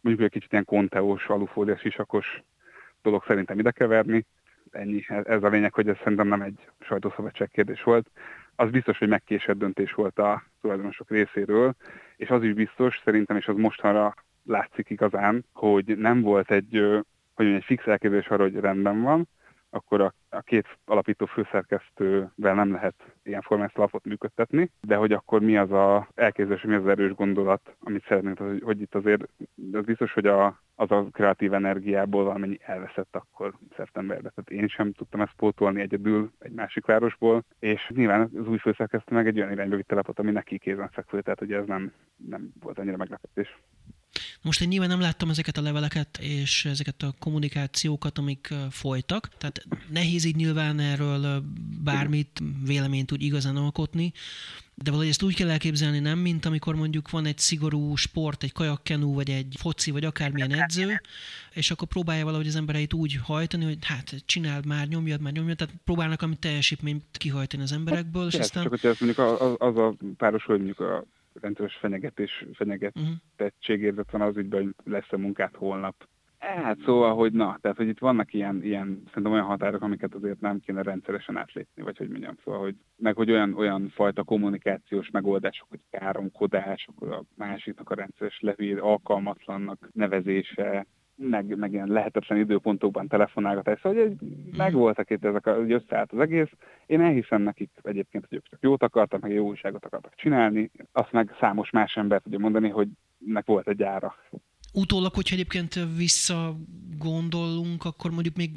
mondjuk egy kicsit ilyen konteós, alufóliás, sisakos dolog szerintem ide keverni. Ennyi. Ez a lényeg, hogy ez szerintem nem egy sajtószabadság kérdés volt. Az biztos, hogy megkésett döntés volt a tulajdonosok részéről, és az is biztos, szerintem, és az mostanra látszik igazán, hogy nem volt egy, hogy egy fix elképzelés arra, hogy rendben van, akkor a, a két alapító főszerkesztővel nem lehet ilyen formás lapot működtetni, de hogy akkor mi az a elképzelés, mi az, az erős gondolat, amit szeretnénk, hogy, hogy itt azért az biztos, hogy a, az a kreatív energiából valamennyi elveszett akkor szeptemberben. Tehát én sem tudtam ezt pótolni egyedül egy másik városból, és nyilván az új főszerkesztő meg egy olyan irányba vitte lapot, ami neki kézen fekvő, tehát hogy ez nem, nem volt annyira meglepetés. Most én nyilván nem láttam ezeket a leveleket és ezeket a kommunikációkat, amik folytak, tehát nehéz így nyilván erről bármit véleményt úgy igazán alkotni, de valahogy ezt úgy kell elképzelni, nem, mint amikor mondjuk van egy szigorú sport, egy kajakkenú, vagy egy foci, vagy akármilyen edző, és akkor próbálja valahogy az embereit úgy hajtani, hogy hát csináld már, nyomjad már, nyomjad, tehát próbálnak amit teljesítményt kihajtani az emberekből. És aztán... Csak hogyha ezt mondjuk az, az a párosul, hogy mondjuk a rendszeres fenyegetés, fenyegetettségérzet uh-huh. van az ügyben, hogy lesz a munkát holnap. Hát szóval, hogy na, tehát hogy itt vannak ilyen, ilyen szerintem olyan határok, amiket azért nem kéne rendszeresen átlépni, vagy hogy mondjam, szóval, hogy meg hogy olyan, olyan fajta kommunikációs megoldások, hogy káromkodás, a másiknak a rendszeres levél alkalmatlannak nevezése, meg, meg ilyen lehetetlen időpontokban telefonálgatás, szóval hogy mhm. megvoltak itt ezek, hogy összeállt az egész. Én elhiszem nekik egyébként, hogy ők csak jót akartak, meg jó újságot akartak csinálni, azt meg számos más ember tudja mondani, hogy nek volt egy ára. Utólag, hogyha egyébként visszagondolunk, akkor mondjuk még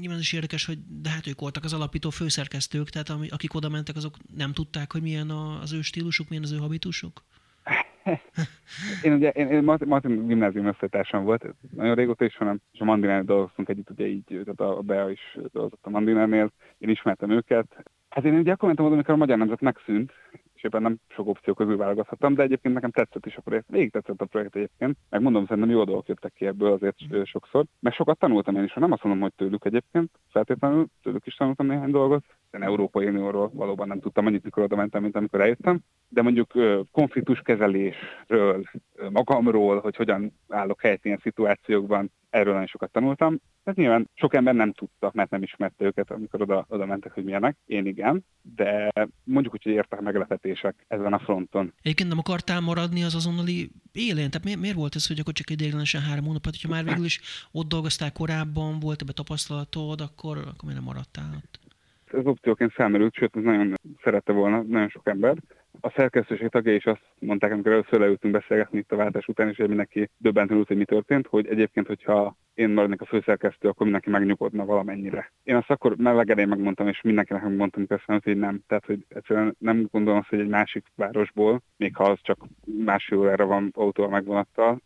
nyilván is érdekes, hogy de hát ők voltak az alapító főszerkesztők, tehát akik oda mentek, azok nem tudták, hogy milyen az ő stílusuk, milyen az ő habitusuk? Én ugye, én, én Martin gimnázium összetársam volt, nagyon régóta is, hanem, és a Mandinál dolgoztunk együtt, ugye így, tehát a Bea is dolgozott a Mandinárnél, én ismertem őket. Hát én ugye akkor mentem oda, amikor a Magyar Nemzet megszűnt, éppen nem sok opció közül válogathattam, de egyébként nekem tetszett is a projekt, végig tetszett a projekt egyébként, meg mondom, szerintem jó dolgok jöttek ki ebből azért sokszor, meg sokat tanultam én is, nem azt mondom, hogy tőlük egyébként, feltétlenül tőlük is tanultam néhány dolgot, én Európai Unióról valóban nem tudtam annyit, mikor oda mentem, mint amikor eljöttem, de mondjuk konfliktuskezelésről, magamról, hogy hogyan állok helyet ilyen szituációkban, erről nagyon sokat tanultam. Ez nyilván sok ember nem tudta, mert nem ismerte őket, amikor oda, oda mentek, hogy milyenek. Én igen, de mondjuk úgy, hogy értek meglepetések ezen a fronton. Egyébként nem akartál maradni az azonnali élén? Tehát miért, miért volt ez, hogy akkor csak ideiglenesen három hónapot, hogyha már végül is ott dolgoztál korábban, volt ebbe tapasztalatod, akkor, akkor miért nem maradtál ott? Ez opcióként felmerült, sőt, ez nagyon szerette volna nagyon sok ember. A szerkesztőség tagja is azt mondták, amikor először leültünk beszélgetni itt a váltás után, és mindenki döbbenten hogy mi történt, hogy egyébként, hogyha én maradnék a főszerkesztő, akkor mindenki megnyugodna valamennyire. Én azt akkor mellegelén megmondtam, és mindenkinek megmondtam persze, hogy nem. Tehát, hogy egyszerűen nem gondolom azt, hogy egy másik városból, még ha az csak másfél órára van autóval megvonattal,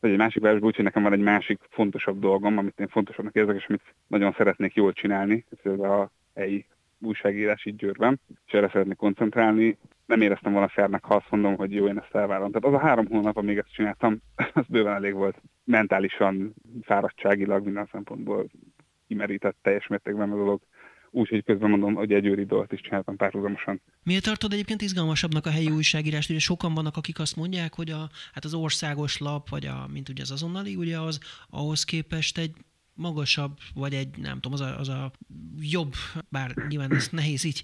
vagy egy másik városból, úgyhogy nekem van egy másik fontosabb dolgom, amit én fontosabbnak érzek, és amit nagyon szeretnék jól csinálni. Ez a helyi újságírás itt Győrben, és erre szeretnék koncentrálni. Nem éreztem volna fernek, ha azt mondom, hogy jó, én ezt elvárom. Tehát az a három hónap, amíg ezt csináltam, az bőven elég volt. Mentálisan, fáradtságilag minden szempontból kimerített teljes mértékben a dolog úgyhogy közben mondom, hogy egy őri dolgot is csináltam párhuzamosan. Miért tartod egyébként izgalmasabbnak a helyi újságírást? Ugye sokan vannak, akik azt mondják, hogy a, hát az országos lap, vagy a, mint ugye az azonnali, ugye az ahhoz képest egy magasabb, vagy egy, nem tudom, az a, az a jobb, bár nyilván ezt nehéz így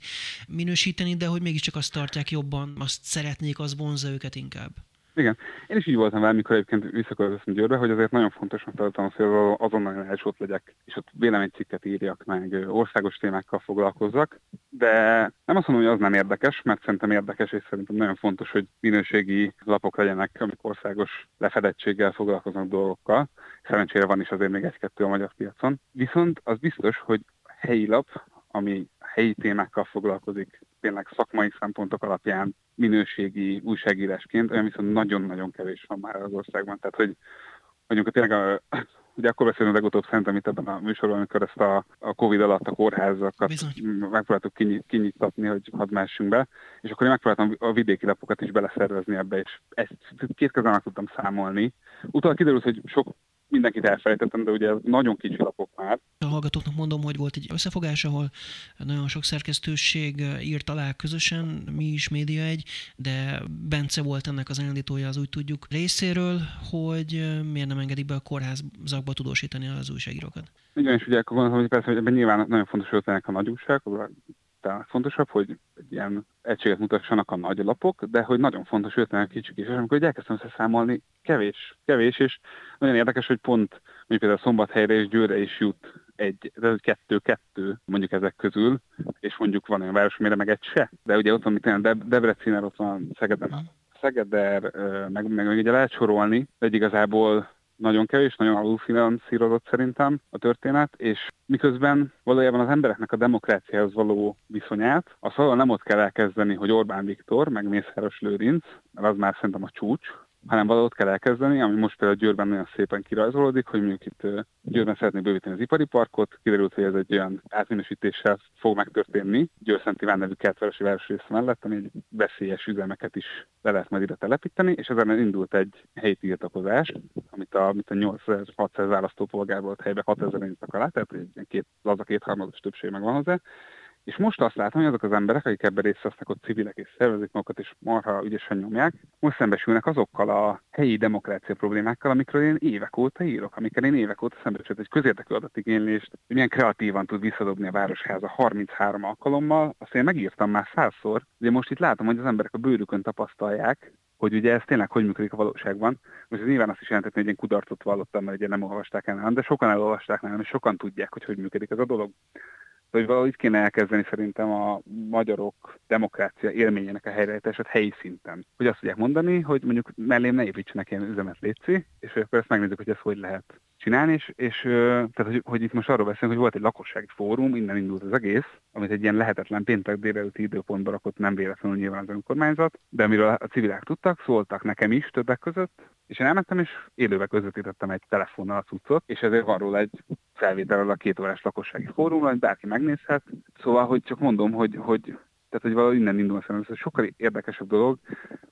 minősíteni, de hogy mégiscsak azt tartják jobban, azt szeretnék, az vonza őket inkább. Igen. Én is így voltam vele, amikor egyébként visszaköltöztem Győrbe, hogy azért nagyon fontosnak tartom hogy azonnal első ott legyek, és ott véleménycikket írjak meg, országos témákkal foglalkozzak. De nem azt mondom, hogy az nem érdekes, mert szerintem érdekes, és szerintem nagyon fontos, hogy minőségi lapok legyenek, amik országos lefedettséggel foglalkoznak dolgokkal. Szerencsére van is azért még egy-kettő a magyar piacon. Viszont az biztos, hogy helyi lap, ami helyi témákkal foglalkozik, tényleg szakmai szempontok alapján minőségi újságírásként, olyan viszont nagyon-nagyon kevés van már az országban. Tehát, hogy mondjuk tényleg a, ugye akkor beszélünk legutóbb szerintem itt ebben a műsorban, amikor ezt a, a Covid alatt a kórházakat Bizony. megpróbáltuk kinyit, kinyittatni, hogy hadd messünk be, és akkor én megpróbáltam a vidéki lapokat is beleszervezni ebbe, és ezt két kezen tudtam számolni. Utána kiderült, hogy sok mindenkit elfelejtettem, de ugye nagyon kicsi lapok már. A hallgatóknak mondom, hogy volt egy összefogás, ahol nagyon sok szerkesztőség írt alá közösen, mi is média egy, de Bence volt ennek az elindítója, az úgy tudjuk részéről, hogy miért nem engedik be a kórházakba tudósítani az újságírókat. Igen, és ugye akkor gondolom, hogy persze, hogy ebben nyilván nagyon fontos, hogy a nagy újságok, tehát fontosabb, hogy egy ilyen egységet mutassanak a nagy lapok, de hogy nagyon fontos ötlenek kicsik is. És amikor elkezdtem összeszámolni, kevés, kevés, és nagyon érdekes, hogy pont mondjuk például Szombathelyre és Győrre is jut egy, kettő-kettő mondjuk ezek közül, és mondjuk van olyan város, amire meg egy se. De ugye ott van, mint Deb- Debrecen, ott van Szegeden, Szegeder, meg, meg, meg ugye lehet sorolni, de igazából nagyon kevés, nagyon alulfinanszírozott szerintem a történet, és miközben valójában az embereknek a demokráciához való viszonyát, az valahol nem ott kell elkezdeni, hogy Orbán Viktor, meg Mészáros Lőrinc, mert az már szerintem a csúcs, hanem valahogy kell elkezdeni, ami most például Győrben nagyon szépen kirajzolódik, hogy mondjuk itt Győrben szeretnék bővíteni az ipari parkot, kiderült, hogy ez egy olyan átminősítéssel fog megtörténni Győr Szent Iván nevű kertvárosi városrész mellett, ami egy veszélyes üzemeket is le lehet majd ide telepíteni, és ezen indult egy helyi tiltakozás, amit a, amit a 8600 választópolgár volt helyben 6000 indítak alá, tehát egy két, laza kétharmados többség megvan hozzá, és most azt látom, hogy azok az emberek, akik ebben részt vesznek, ott civilek és szervezik magukat, és marha ügyesen nyomják, most szembesülnek azokkal a helyi demokrácia problémákkal, amikről én évek óta írok, amikkel én évek óta szembesült egy közérdekű adatigénylést, hogy milyen kreatívan tud visszadobni a Városháza 33 alkalommal, azt én megírtam már százszor, de most itt látom, hogy az emberek a bőrükön tapasztalják, hogy ugye ez tényleg hogy működik a valóságban. Most ez nyilván azt is jelentett, hogy ilyen kudarcot vallottam, mert ugye nem olvasták el, de sokan elolvasták nálam, és sokan tudják, hogy hogy működik ez a dolog hogy valahogy kéne elkezdeni szerintem a magyarok demokrácia élményének a helyreállítását helyi szinten. Hogy azt tudják mondani, hogy mondjuk mellém ne építsenek ilyen üzemet létszi, és akkor ezt megnézzük, hogy ez hogy lehet csinálni, és, és tehát, hogy, hogy itt most arról beszélünk, hogy volt egy lakossági fórum, innen indult az egész, amit egy ilyen lehetetlen péntek délelőtti időpontba rakott nem véletlenül nyilván az önkormányzat, de amiről a civilek tudtak, szóltak nekem is többek között, és én elmentem, és élőbe közvetítettem egy telefonnal a cuccot, és ezért van róla egy felvétel a két órás lakossági fórumra, hogy bárki megnézhet. Szóval, hogy csak mondom, hogy, hogy tehát, hogy valahogy innen indul szerintem, ez sokkal érdekesebb dolog,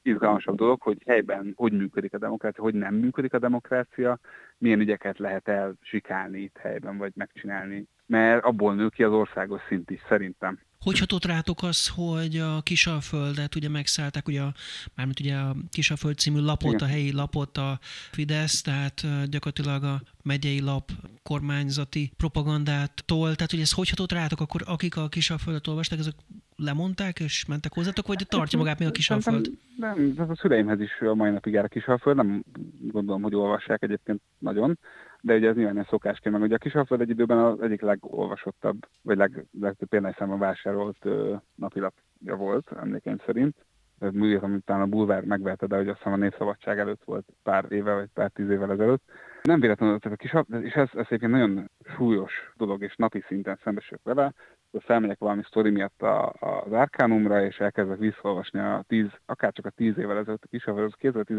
izgalmasabb dolog, hogy helyben hogy működik a demokrácia, hogy nem működik a demokrácia, milyen ügyeket lehet elsikálni itt helyben, vagy megcsinálni. Mert abból nő ki az országos szint is, szerintem. Hogy hatott rátok az, hogy a Kisalföldet ugye megszállták, ugye a, mármint ugye a Kisalföld című lapot, Igen. a helyi lapot a Fidesz, tehát gyakorlatilag a megyei lap kormányzati propagandától, tehát hogy ez hogy hatott rátok, akkor akik a Kisalföldet olvasták, ezek lemondták és mentek hozzátok, vagy tartja magát még a Kisalföld? Nem, nem, nem, a szüleimhez is a mai napig jár a Kisalföld, nem gondolom, hogy olvassák egyébként nagyon de ugye ez nyilván egy szokásként, meg ugye a Kisalföld egy időben az egyik legolvasottabb, vagy leg, legtöbb példányszámban vásárolt ö, napilapja volt, emlékeim szerint. Művét, amit talán a Bulvár megvette, de hogy azt hiszem a Népszabadság előtt volt pár éve, vagy pár tíz évvel ezelőtt. Nem véletlenül, tehát a kis, és ez, ez egyébként nagyon súlyos dolog, és napi szinten szembesülök vele, felmegyek valami sztori miatt a, a, az Árkánumra, és elkezdek visszaolvasni a tíz, akár csak a tíz évvel ezelőtt a kis, az 2010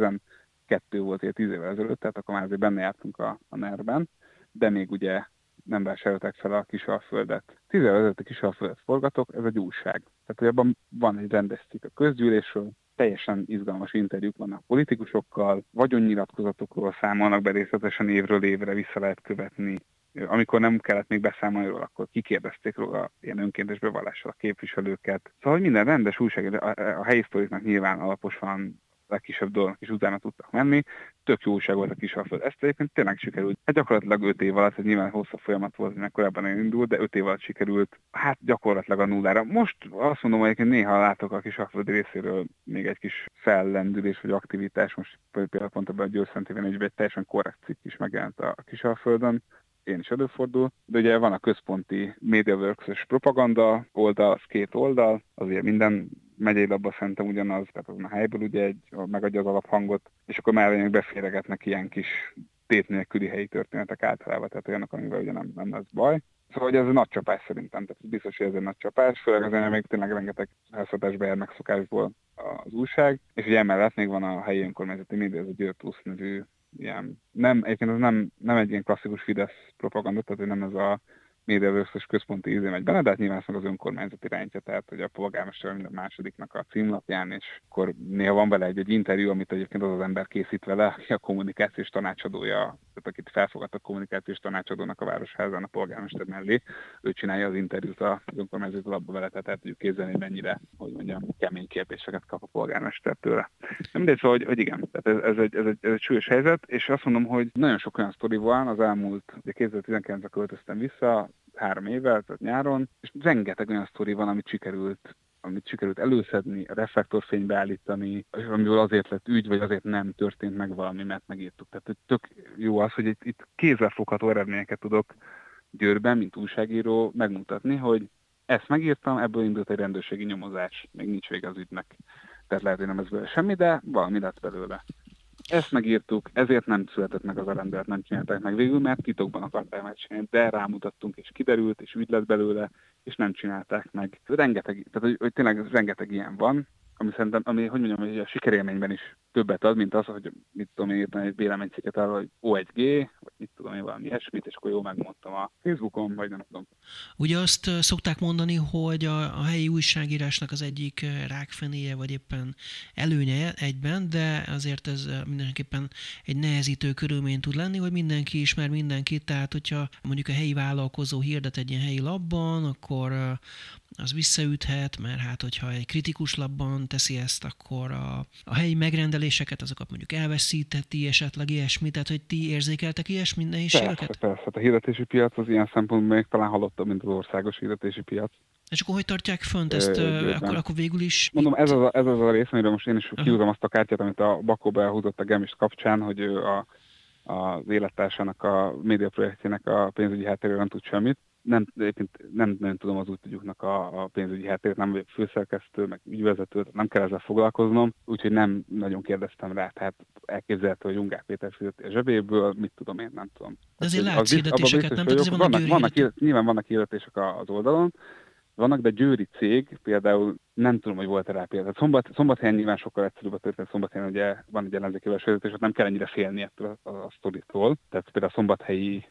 kettő volt ilyen tíz évvel ezelőtt, tehát akkor már azért benne jártunk a, a NER-ben, de még ugye nem vásárolták fel a Kisalföldet. Tíz évvel ezelőtt a Kisalföldet forgatok, ez egy újság. Tehát, hogy abban van egy rendes cikk a közgyűlésről, teljesen izgalmas interjúk vannak politikusokkal, vagyonnyilatkozatokról számolnak be részletesen évről évre, vissza lehet követni. Amikor nem kellett még beszámolni róla, akkor kikérdezték róla ilyen önkéntes bevallással a képviselőket. Szóval, hogy minden rendes újság, a, a helyi sztoriknak nyilván alaposan legkisebb dolognak is utána tudtak menni. Tök jó újság volt a Kisalföld. Ezt egyébként tényleg sikerült. Hát gyakorlatilag 5 év alatt, ez nyilván hosszabb folyamat volt, mint korábban indult, de 5 év alatt sikerült, hát gyakorlatilag a nullára. Most azt mondom, hogy néha látok a Kisalföld részéről még egy kis fellendülés vagy aktivitás. Most például pont ebben a Győrszentében egy teljesen korrekt cikk is megjelent a Kisalföldön én is előfordul, de ugye van a központi MediaWorks-es propaganda oldal, az két oldal, azért minden megyei labba szerintem ugyanaz, tehát azon a helyből ugye egy, megadja az alaphangot, és akkor még beféregetnek ilyen kis tét nélküli helyi történetek általában, tehát olyanok, amivel ugye nem, nem lesz baj. Szóval hogy ez egy nagy csapás szerintem, tehát biztos, hogy ez egy nagy csapás, főleg azért még tényleg rengeteg házhatásba jár megszokásból az újság, és ugye emellett még van a helyi önkormányzati média, ez a Győr Plusz nevű ilyen, nem, egyébként ez nem, nem egy ilyen klasszikus Fidesz propaganda, tehát nem ez a médiavőszös központi ízé megy bele, de hát nyilván az önkormányzat irányítja, tehát hogy a polgármester minden másodiknak a címlapján, és akkor néha van vele egy, egy interjú, amit egyébként az az ember készít vele, aki a kommunikációs tanácsadója tehát akit felfogadtak kommunikációs tanácsadónak a Városházán a polgármester mellé, ő csinálja az interjút az önkormányzati labba vele, tehát el tudjuk képzelni, hogy mennyire, hogy mondjam, kemény kérdéseket kap a polgármester tőle. Nem mindegy, szóval, hogy, hogy igen, tehát ez, ez, egy, ez, egy, ez egy súlyos helyzet, és azt mondom, hogy nagyon sok olyan sztori van az elmúlt, ugye 2019-ben költöztem vissza, három évvel, tehát nyáron, és rengeteg olyan sztori van, amit sikerült amit sikerült előszedni, reflektorfénybe állítani, amiből azért lett ügy, vagy azért nem történt meg valami, mert megírtuk. Tehát tök jó az, hogy itt, itt kézzelfogható eredményeket tudok Győrben, mint újságíró megmutatni, hogy ezt megírtam, ebből indult egy rendőrségi nyomozás, még nincs vége az ügynek. Tehát lehet, hogy nem ez belőle semmi, de valami lett belőle. Ezt megírtuk, ezért nem született meg az a rendelet, nem csinálták meg végül, mert titokban akarták megcsinálni, de rámutattunk, és kiderült, és ügy lett belőle, és nem csinálták meg. Rengeteg, tehát hogy, hogy tényleg rengeteg ilyen van, ami szerintem, ami, hogy mondjam, hogy a sikerélményben is többet ad, mint az, hogy mit tudom én írtam egy véleményciket arra, hogy O1G, vagy mit tudom én valami ilyesmit, és akkor jó megmondtam a Facebookon, vagy nem tudom. Ugye azt szokták mondani, hogy a, a helyi újságírásnak az egyik rákfenéje, vagy éppen előnye egyben, de azért ez mindenképpen egy nehezítő körülmény tud lenni, hogy mindenki ismer mindenkit, tehát hogyha mondjuk a helyi vállalkozó hirdet egy ilyen helyi labban, akkor az visszaüthet, mert hát hogyha egy kritikus labban teszi ezt, akkor a, a helyi megrendeléseket, azokat mondjuk elveszítheti, esetleg ilyesmi, tehát hogy ti érzékeltek ilyesmi nehézségeket? Persze, persze. Hát a hirdetési piac az ilyen szempontból még talán halottabb, mint az országos hirdetési piac. És akkor hogy tartják fönt ezt, ö, akkor, akkor végül is? Mondom, ez az, a, ez az a rész, amiről most én is uh-huh. kiúzom azt a kártyát, amit a Bakó behúzott a Gemis kapcsán, hogy ő a, az élettársának, a médiaprojektjének a pénzügyi háttéről nem tud semmit nem, nem, nem tudom az útügyüknek a, a pénzügyi háttérét, nem vagyok főszerkesztő, meg ügyvezető, nem kell ezzel foglalkoznom, úgyhogy nem nagyon kérdeztem rá, tehát elképzelhető, hogy Ungár Péter fizeti a zsebéből, mit tudom én, nem tudom. De azért látsz hirdetéseket, nem? Tehát vannak, vannak, vannak, nyilván vannak hirdetések az oldalon, vannak, de Győri cég például nem tudom, hogy volt-e rá például. Szombat, szombathelyen nyilván sokkal egyszerűbb a történet, szombathelyen ugye van egy ellenzéki vezetés, ott nem kell ennyire félni ettől a, a, a sztoritól. Tehát például a szombathelyi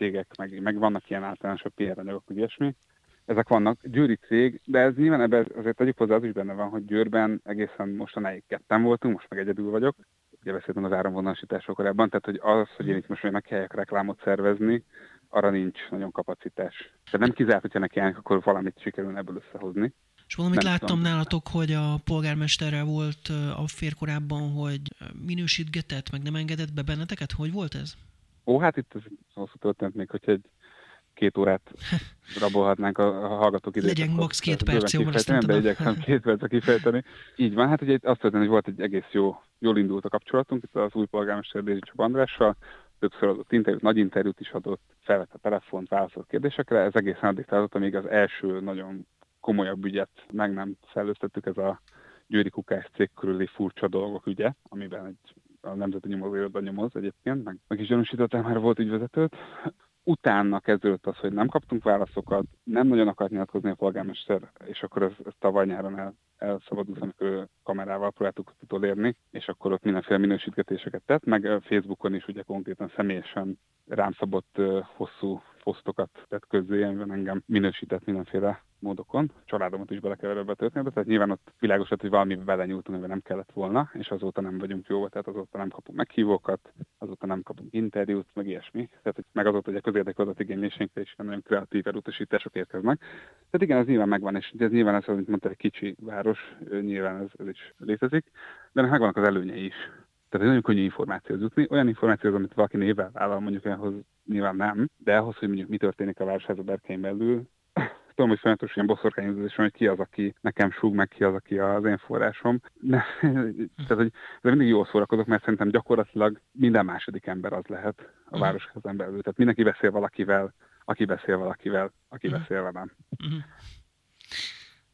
cégek, meg, meg vannak ilyen általánosabb PR anyagok, hogy ilyesmi. Ezek vannak. Győri cég, de ez nyilván ebben azért tegyük hozzá, az is benne van, hogy Győrben egészen mostanáig ketten voltunk, most meg egyedül vagyok. Ugye beszéltem az áramvonalasításról korábban, tehát hogy az, hogy én itt most meg kellek reklámot szervezni, arra nincs nagyon kapacitás. De nem kizárt, hogyha nekiállnak, akkor valamit sikerül ebből összehozni. És valamit nem láttam tudom. nálatok, hogy a polgármesterrel volt a fér korábban, hogy minősítgetett, meg nem engedett be benneteket? Hogy volt ez? Ó, hát itt az hosszú történet még, hogyha egy két órát rabolhatnánk a, a hallgatók időt. Legyen max két perc, jó, azt nem De igyekszem két percre kifejteni. Így van, hát ugye azt történt, hogy volt egy egész jó, jól indult a kapcsolatunk itt az új polgármester Dézsi Csaba Andrással, többször adott interjút, nagy interjút is adott, felvett a telefont, válaszolt kérdésekre, ez egészen addig tartott, amíg az első nagyon komolyabb ügyet meg nem szellőztettük, ez a Győri Kukás cég körüli furcsa dolgok ügye, amiben egy a Nemzeti Nyomozóiroda nyomoz egyébként, meg, meg is gyanúsították már volt ügyvezetőt. Utána kezdődött az, hogy nem kaptunk válaszokat, nem nagyon akart nyilatkozni a polgármester, és akkor ez, ez tavaly nyáron el, elszabadult, amikor kamerával próbáltuk utolérni, és akkor ott mindenféle minősítgetéseket tett, meg Facebookon is ugye konkrétan személyesen rám szabott hosszú posztokat tett közzé, amiben engem minősített mindenféle módokon. Családomat is belekeverve a történetbe, tehát nyilván ott világos lett, hogy valami vele nyújtunk, amivel nem kellett volna, és azóta nem vagyunk jóba, tehát azóta nem kapunk meghívókat, azóta nem kapunk interjút, meg ilyesmi. Tehát, hogy meg azóta, hogy a közérdekű adatigénylésénkre is nagyon kreatív elutasítások érkeznek. Tehát igen, ez nyilván megvan, és ez nyilván ez, amit mondta, egy kicsi város, nyilván ez, ez is létezik, de megvannak az előnyei is. Tehát nagyon könnyű információhoz jutni, olyan információhoz, amit valaki névvel vállal, mondjuk ahhoz nyilván nem, de ahhoz, hogy mondjuk mi történik a városháza berkein belül, tudom, hogy folyamatos ilyen boszorkányozás hogy ki az, aki nekem súg, meg ki az, aki az én forrásom. De, tehát, hogy de mindig jól szórakozok, mert szerintem gyakorlatilag minden második ember az lehet a mhm. városházán belül. Tehát mindenki beszél valakivel, aki beszél valakivel, aki uh-huh. beszél velem.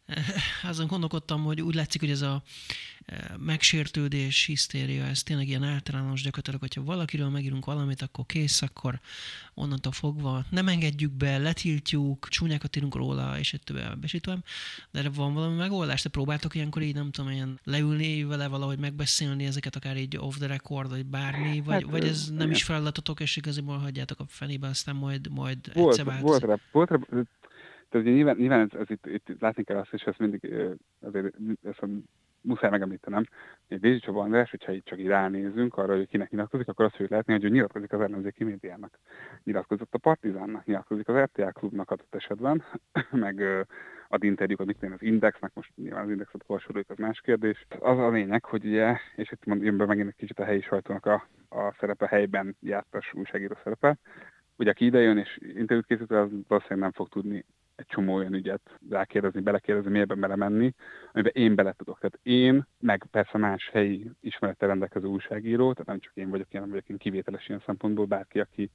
Azon gondolkodtam, hogy úgy látszik, hogy ez a e, megsértődés, hisztéria, ez tényleg ilyen általános gyakorlatilag, hogyha valakiről megírunk valamit, akkor kész, akkor onnantól fogva nem engedjük be, letiltjuk, csúnyákat írunk róla, és több besítőm, de erre van valami megoldás? Te próbáltok ilyenkor így, nem tudom, ilyen leülni vele valahogy megbeszélni ezeket, akár így off the record, vagy bármi, vagy, hát, vagy ez nem is feladatotok, és igazából hagyjátok a fenébe, aztán majd, majd volt, egyszer. Volt, volt, volt, tehát ugye nyilván, nyilván ez, ez itt, itt, látni kell azt, és ezt mindig azért ezt muszáj megemlítenem, egy Dézsi Csaba András, hogyha itt csak így ránézünk arra, hogy kinek nyilatkozik, akkor azt fogjuk látni, hogy ő nyilatkozik az ellenzéki médiának. Nyilatkozott a Partizánnak, nyilatkozik az RTL klubnak adott esetben, meg ad interjúkat, mit az Indexnek, most nyilván az Indexet olvasoljuk, az más kérdés. Az a lényeg, hogy ugye, és itt jön be megint egy kicsit a helyi sajtónak a, a szerepe helyben jártas újságíró szerepe, hogy aki ide jön és interjút készít, az valószínűleg nem fog tudni egy csomó olyan ügyet rákérdezni, belekérdezni, miért belemenni, amiben én bele tudok. Tehát én, meg persze más helyi ismerettel rendelkező újságíró, tehát nem csak én vagyok, nem vagyok én kivételes ilyen szempontból, bárki, aki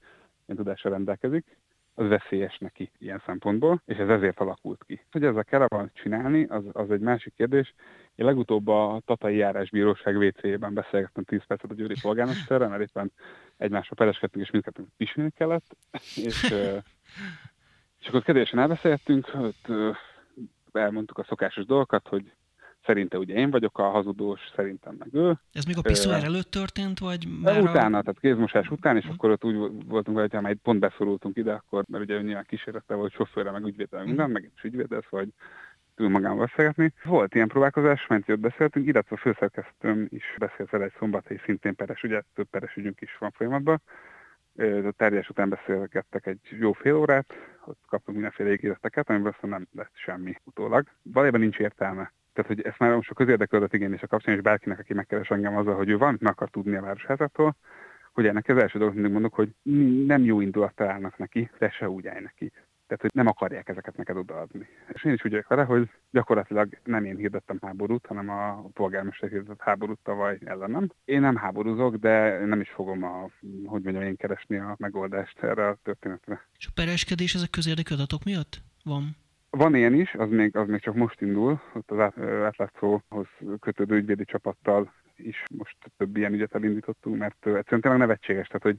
ilyen tudással rendelkezik, az veszélyes neki ilyen szempontból, és ez ezért alakult ki. Hogy ezzel kell van csinálni, az, az egy másik kérdés. Én legutóbb a Tatai Járásbíróság WC-ben beszélgettem 10 percet a Győri polgármesterrel, mert éppen egymásra pereskedtünk, és mindkettőnk pisilni kellett, és, és akkor kedvélyesen elbeszéltünk, ott elmondtuk a szokásos dolgokat, hogy szerinte ugye én vagyok a hazudós, szerintem meg ő. Ez még a piszoár előtt történt, vagy már Utána, a... tehát kézmosás után, és uh-huh. akkor ott úgy voltunk, hogy ha már pont beszorultunk ide, akkor, mert ugye nyilván kísérette volt sofőre, meg ügyvédel, uh-huh. minden, meg is ügyvédesz, vagy tud magával beszélgetni. Volt ilyen próbálkozás, ment jött beszéltünk, illetve a főszerkesztőm is beszélt vele egy szombathelyi szintén peres, ugye több peres ügyünk is van folyamatban. A tárgyás után beszélgettek egy jó fél órát, ott kaptunk mindenféle ígéreteket, amiből aztán nem lett semmi utólag. Valójában nincs értelme tehát, hogy ezt már most a adatigénylés a kapcsán, és bárkinek, aki megkeres engem azzal, hogy ő valamit meg akar tudni a városházától, hogy ennek az első dolog mindig mondok, hogy nem jó indulattal állnak neki, de se úgy állj neki. Tehát, hogy nem akarják ezeket neked odaadni. És én is úgy vagyok vele, hogy gyakorlatilag nem én hirdettem háborút, hanem a polgármester hirdetett háborút tavaly ellenem. Én nem háborúzok, de nem is fogom a, hogy mondjam, én keresni a megoldást erre a történetre. És a pereskedés ezek közérdekű adatok miatt van? Van ilyen is, az még, az még csak most indul, ott az átlátszóhoz kötődő ügyvédi csapattal is most több ilyen ügyet elindítottunk, mert egyszerűen tényleg nevetséges, tehát hogy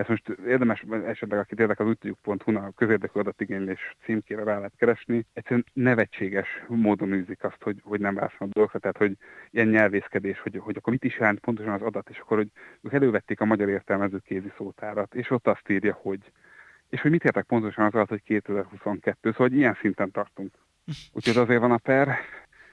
ezt most érdemes esetleg, aki érdekel az útjuk.hu a közérdekű adatigénylés címkére rá lehet keresni, egyszerűen nevetséges módon űzik azt, hogy, hogy nem válaszol a dolgokra, tehát hogy ilyen nyelvészkedés, hogy, hogy akkor mit is jelent pontosan az adat, és akkor hogy ők elővették a magyar értelmező kézi szótárat, és ott azt írja, hogy és hogy mit értek pontosan az alatt, hogy 2022, szóval hogy ilyen szinten tartunk. Úgyhogy azért van a per.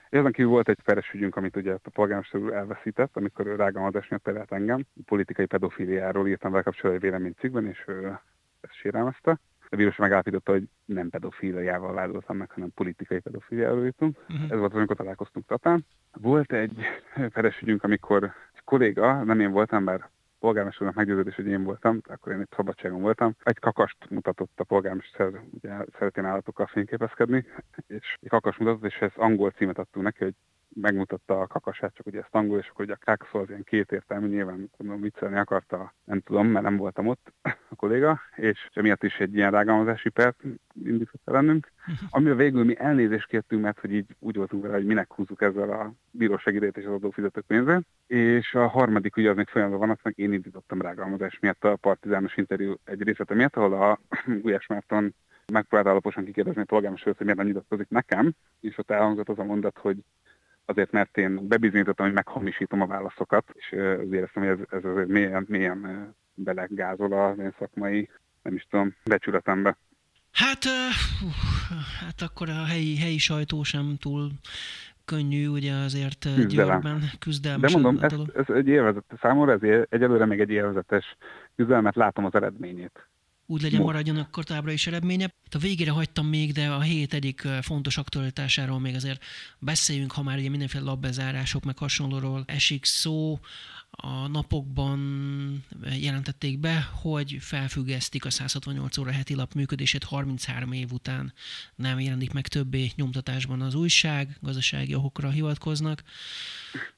Ezen kívül volt egy peres ügyünk, amit ugye a polgármester úr elveszített, amikor rágalmazás miatt perelt engem. Politikai pedofiliáról írtam vele kapcsolatban egy véleménycikkben, és ő ezt sérelmezte. A bíróság megállapította, hogy nem pedofiliával vádoltam meg, hanem politikai pedofiliáról írtunk. Uh-huh. Ez volt, amikor találkoztunk Tatán. Volt egy peres ügyünk, amikor egy kolléga, nem én voltam, bár polgármesternek meggyőződés, hogy én voltam, akkor én itt szabadságon voltam. Egy kakast mutatott a polgármester, ugye szeretén állatokkal fényképezkedni, és egy kakast mutatott, és ez angol címet adtunk neki, hogy megmutatta a kakasát, csak ugye ezt angol, és akkor ugye a kákszó az ilyen kétértelmű, nyilván tudom, viccelni akarta, nem tudom, mert nem voltam ott a kolléga, és emiatt is egy ilyen rágalmazási pert indított bennünk, amivel végül mi elnézést kértünk, mert hogy így úgy voltunk vele, hogy minek húzzuk ezzel a bírósági és az adófizetők pénzét, és a harmadik ugye az még folyamatban van, azt én indítottam rágalmazás miatt a partizános interjú egy részlete miatt, ahol a Gulyás Márton megpróbált alaposan kikérdezni a polgármestert, hogy miért nem nyilatkozik nekem, és ott elhangzott az a mondat, hogy azért, mert én bebizonyítottam, hogy meghamisítom a válaszokat, és azért éreztem, hogy ez, ez azért mélyen, mélyen belegázol a én szakmai, nem is tudom, becsületembe. Hát, uh, hát akkor a helyi, helyi sajtó sem túl könnyű, ugye azért Küzdelem. Győrben küzdelmes. De mondom, ez, ez egy élvezet, számomra ez egyelőre még egy élvezetes küzdelmet, látom az eredményét úgy legyen maradjon akkor továbbra is eredménye. A végére hagytam még, de a hét egyik fontos aktualitásáról még azért beszéljünk, ha már ugye mindenféle labbezárások meg hasonlóról esik szó. A napokban jelentették be, hogy felfüggesztik a 168 óra heti lap működését 33 év után nem jelenik meg többé nyomtatásban az újság, gazdasági okokra hivatkoznak.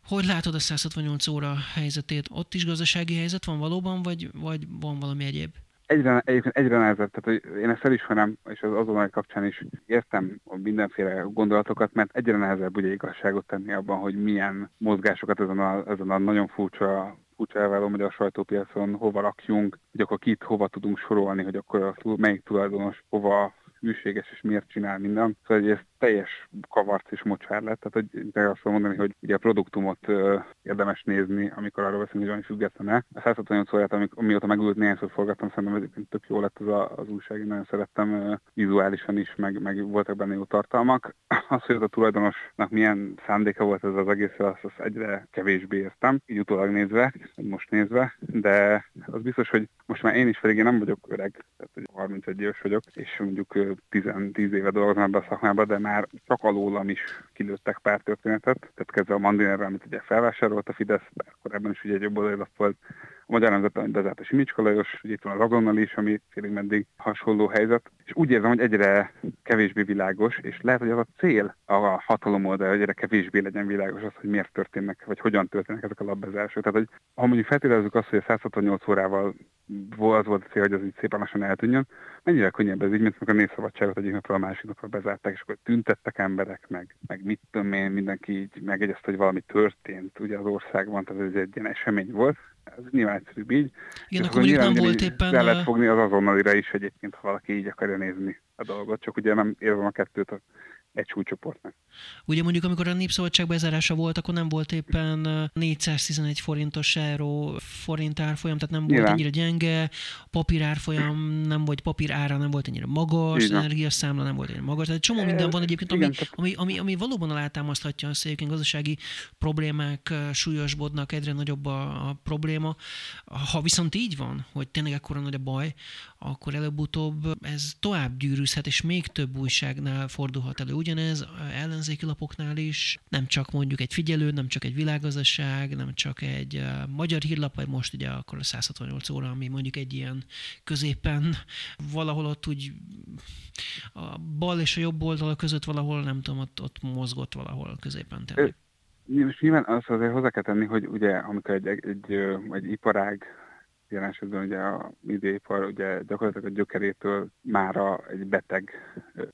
Hogy látod a 168 óra helyzetét? Ott is gazdasági helyzet van valóban, vagy, vagy van valami egyéb? Egyre, egyébként egyre nehezebb, tehát hogy én ezt felismerem, és az azonnali kapcsán is értem mindenféle gondolatokat, mert egyre nehezebb ugye igazságot tenni abban, hogy milyen mozgásokat ezen a, ezen a nagyon furcsa furcsa elváló magyar sajtópiacon hova rakjunk, hogy akkor kit hova tudunk sorolni, hogy akkor a, melyik tulajdonos hova hűséges, és miért csinál minden. Szóval hogy ez teljes kavarc és mocsár lett. Tehát, hogy te azt mondani, hogy ugye a produktumot uh, érdemes nézni, amikor arról beszélünk, hogy valami független-e. A 168 órát, amik, amióta megült néhányszor forgattam, szerintem egyébként tök jó lett az, a, az újság, én nagyon szerettem uh, vizuálisan is, meg, meg voltak benne jó tartalmak. Az, hogy az a tulajdonosnak milyen szándéka volt ez az egész, azt, azt egyre kevésbé értem, így utólag nézve, most nézve, de az biztos, hogy most már én is pedig én nem vagyok öreg, tehát hogy 31 éves vagyok, és mondjuk 10, 10 éve dolgozom ebbe a szakmában, de már csak alólam is kilőttek pár történetet, tehát kezdve a Mandinerrel, amit ugye felvásárolt a Fidesz, bár korábban is ugye egy jobb volt, a Magyar Nemzet, amit bezárt a Simicska Lajos, ugye itt van az azonnal is, ami félig meddig hasonló helyzet, és úgy érzem, hogy egyre kevésbé világos, és lehet, hogy az a cél a hatalom oldal, hogy egyre kevésbé legyen világos az, hogy miért történnek, vagy hogyan történnek ezek a labbezások. Tehát, hogy ha mondjuk feltételezzük azt, hogy a 168 órával az volt a cél, hogy az így szépen lassan eltűnjön, mennyire könnyebb ez így, mint amikor a népszabadságot egyik napról a másik napra bezárták, és akkor tüntettek emberek, meg, meg mit tudom én, mindenki így megegyezte, hogy valami történt ugye az országban, tehát ez egy ilyen esemény volt, ez nyilván egyszerűbb így. Igen, akkor mondjuk nem volt éppen... Le lehet fogni az azonnalira is egyébként, ha valaki így akarja nézni a dolgot, csak ugye nem érzem a kettőt a egy súlycsoportnak. Ugye mondjuk, amikor a népszabadság bezárása volt, akkor nem volt éppen 411 forintos euró forint árfolyam, tehát nem Nyilván. volt ennyire gyenge, papír árfolyam nem volt, papír ára nem volt ennyire magas, Igen. energiaszámla nem volt ennyire magas, tehát csomó minden van egyébként, ami, ami, ami, ami valóban alátámaszthatja azt, hogy gazdasági problémák súlyosbodnak, egyre nagyobb a, a probléma. Ha viszont így van, hogy tényleg ekkora nagy a baj, akkor előbb-utóbb ez tovább gyűrűzhet, és még több újságnál fordulhat elő. Ugyanez ellenzéki lapoknál is, nem csak mondjuk egy figyelő, nem csak egy világgazdaság, nem csak egy magyar hírlap, vagy most ugye akkor a 168 óra, ami mondjuk egy ilyen középen valahol ott úgy a bal és a jobb oldala között valahol, nem tudom, ott, ott mozgott valahol középen. Tehát. Most nyilván azt azért hozzá kell tenni, hogy ugye amikor egy, egy, egy, egy iparág jelen esetben ugye a médiaipar ugye gyakorlatilag a gyökerétől mára egy beteg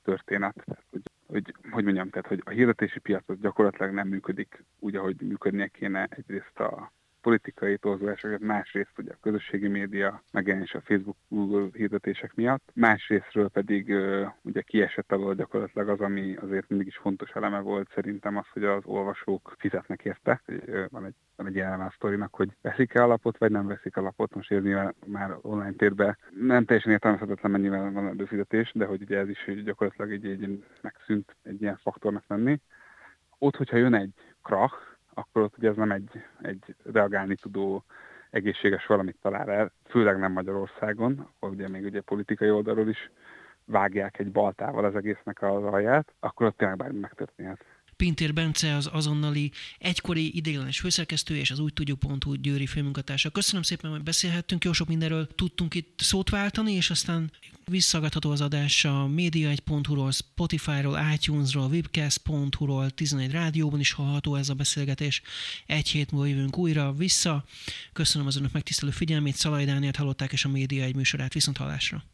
történet. Tehát, hogy, hogy, hogy mondjam, tehát, hogy a hirdetési piac az gyakorlatilag nem működik úgy, ahogy működnie kéne egyrészt a politikai torzulásokat, másrészt ugye a közösségi média megjelenés a Facebook, Google hirdetések miatt, másrésztről pedig ugye kiesett alól gyakorlatilag az, ami azért mindig is fontos eleme volt szerintem az, hogy az olvasók fizetnek érte. Van egy van egy eleme a sztorinak, hogy veszik-e alapot, vagy nem veszik alapot. Most ez nyilván már online térben nem teljesen értelmezhetetlen, mennyivel van előfizetés, de hogy ugye ez is gyakorlatilag egy, egy megszűnt egy ilyen faktornak lenni. Ott, hogyha jön egy krach, akkor ott ugye ez nem egy, egy reagálni tudó egészséges valamit talál el, főleg nem Magyarországon, ahol ugye még ugye politikai oldalról is vágják egy baltával az egésznek az alját, akkor ott tényleg bármi megtörténhet. Pintér Bence az azonnali egykori ideiglenes főszerkesztő és az úgy tudjuk.hu győri főmunkatársa. Köszönöm szépen, hogy beszélhettünk, jó sok mindenről tudtunk itt szót váltani, és aztán visszagatható az adás a média1.hu-ról, Spotify-ról, iTunes-ról, webcast.hu-ról, 11 rádióban is hallható ez a beszélgetés. Egy hét múlva jövünk újra vissza. Köszönöm az önök megtisztelő figyelmét, Szalai Dánielt hallották, és a Média egy műsorát viszont hallásra.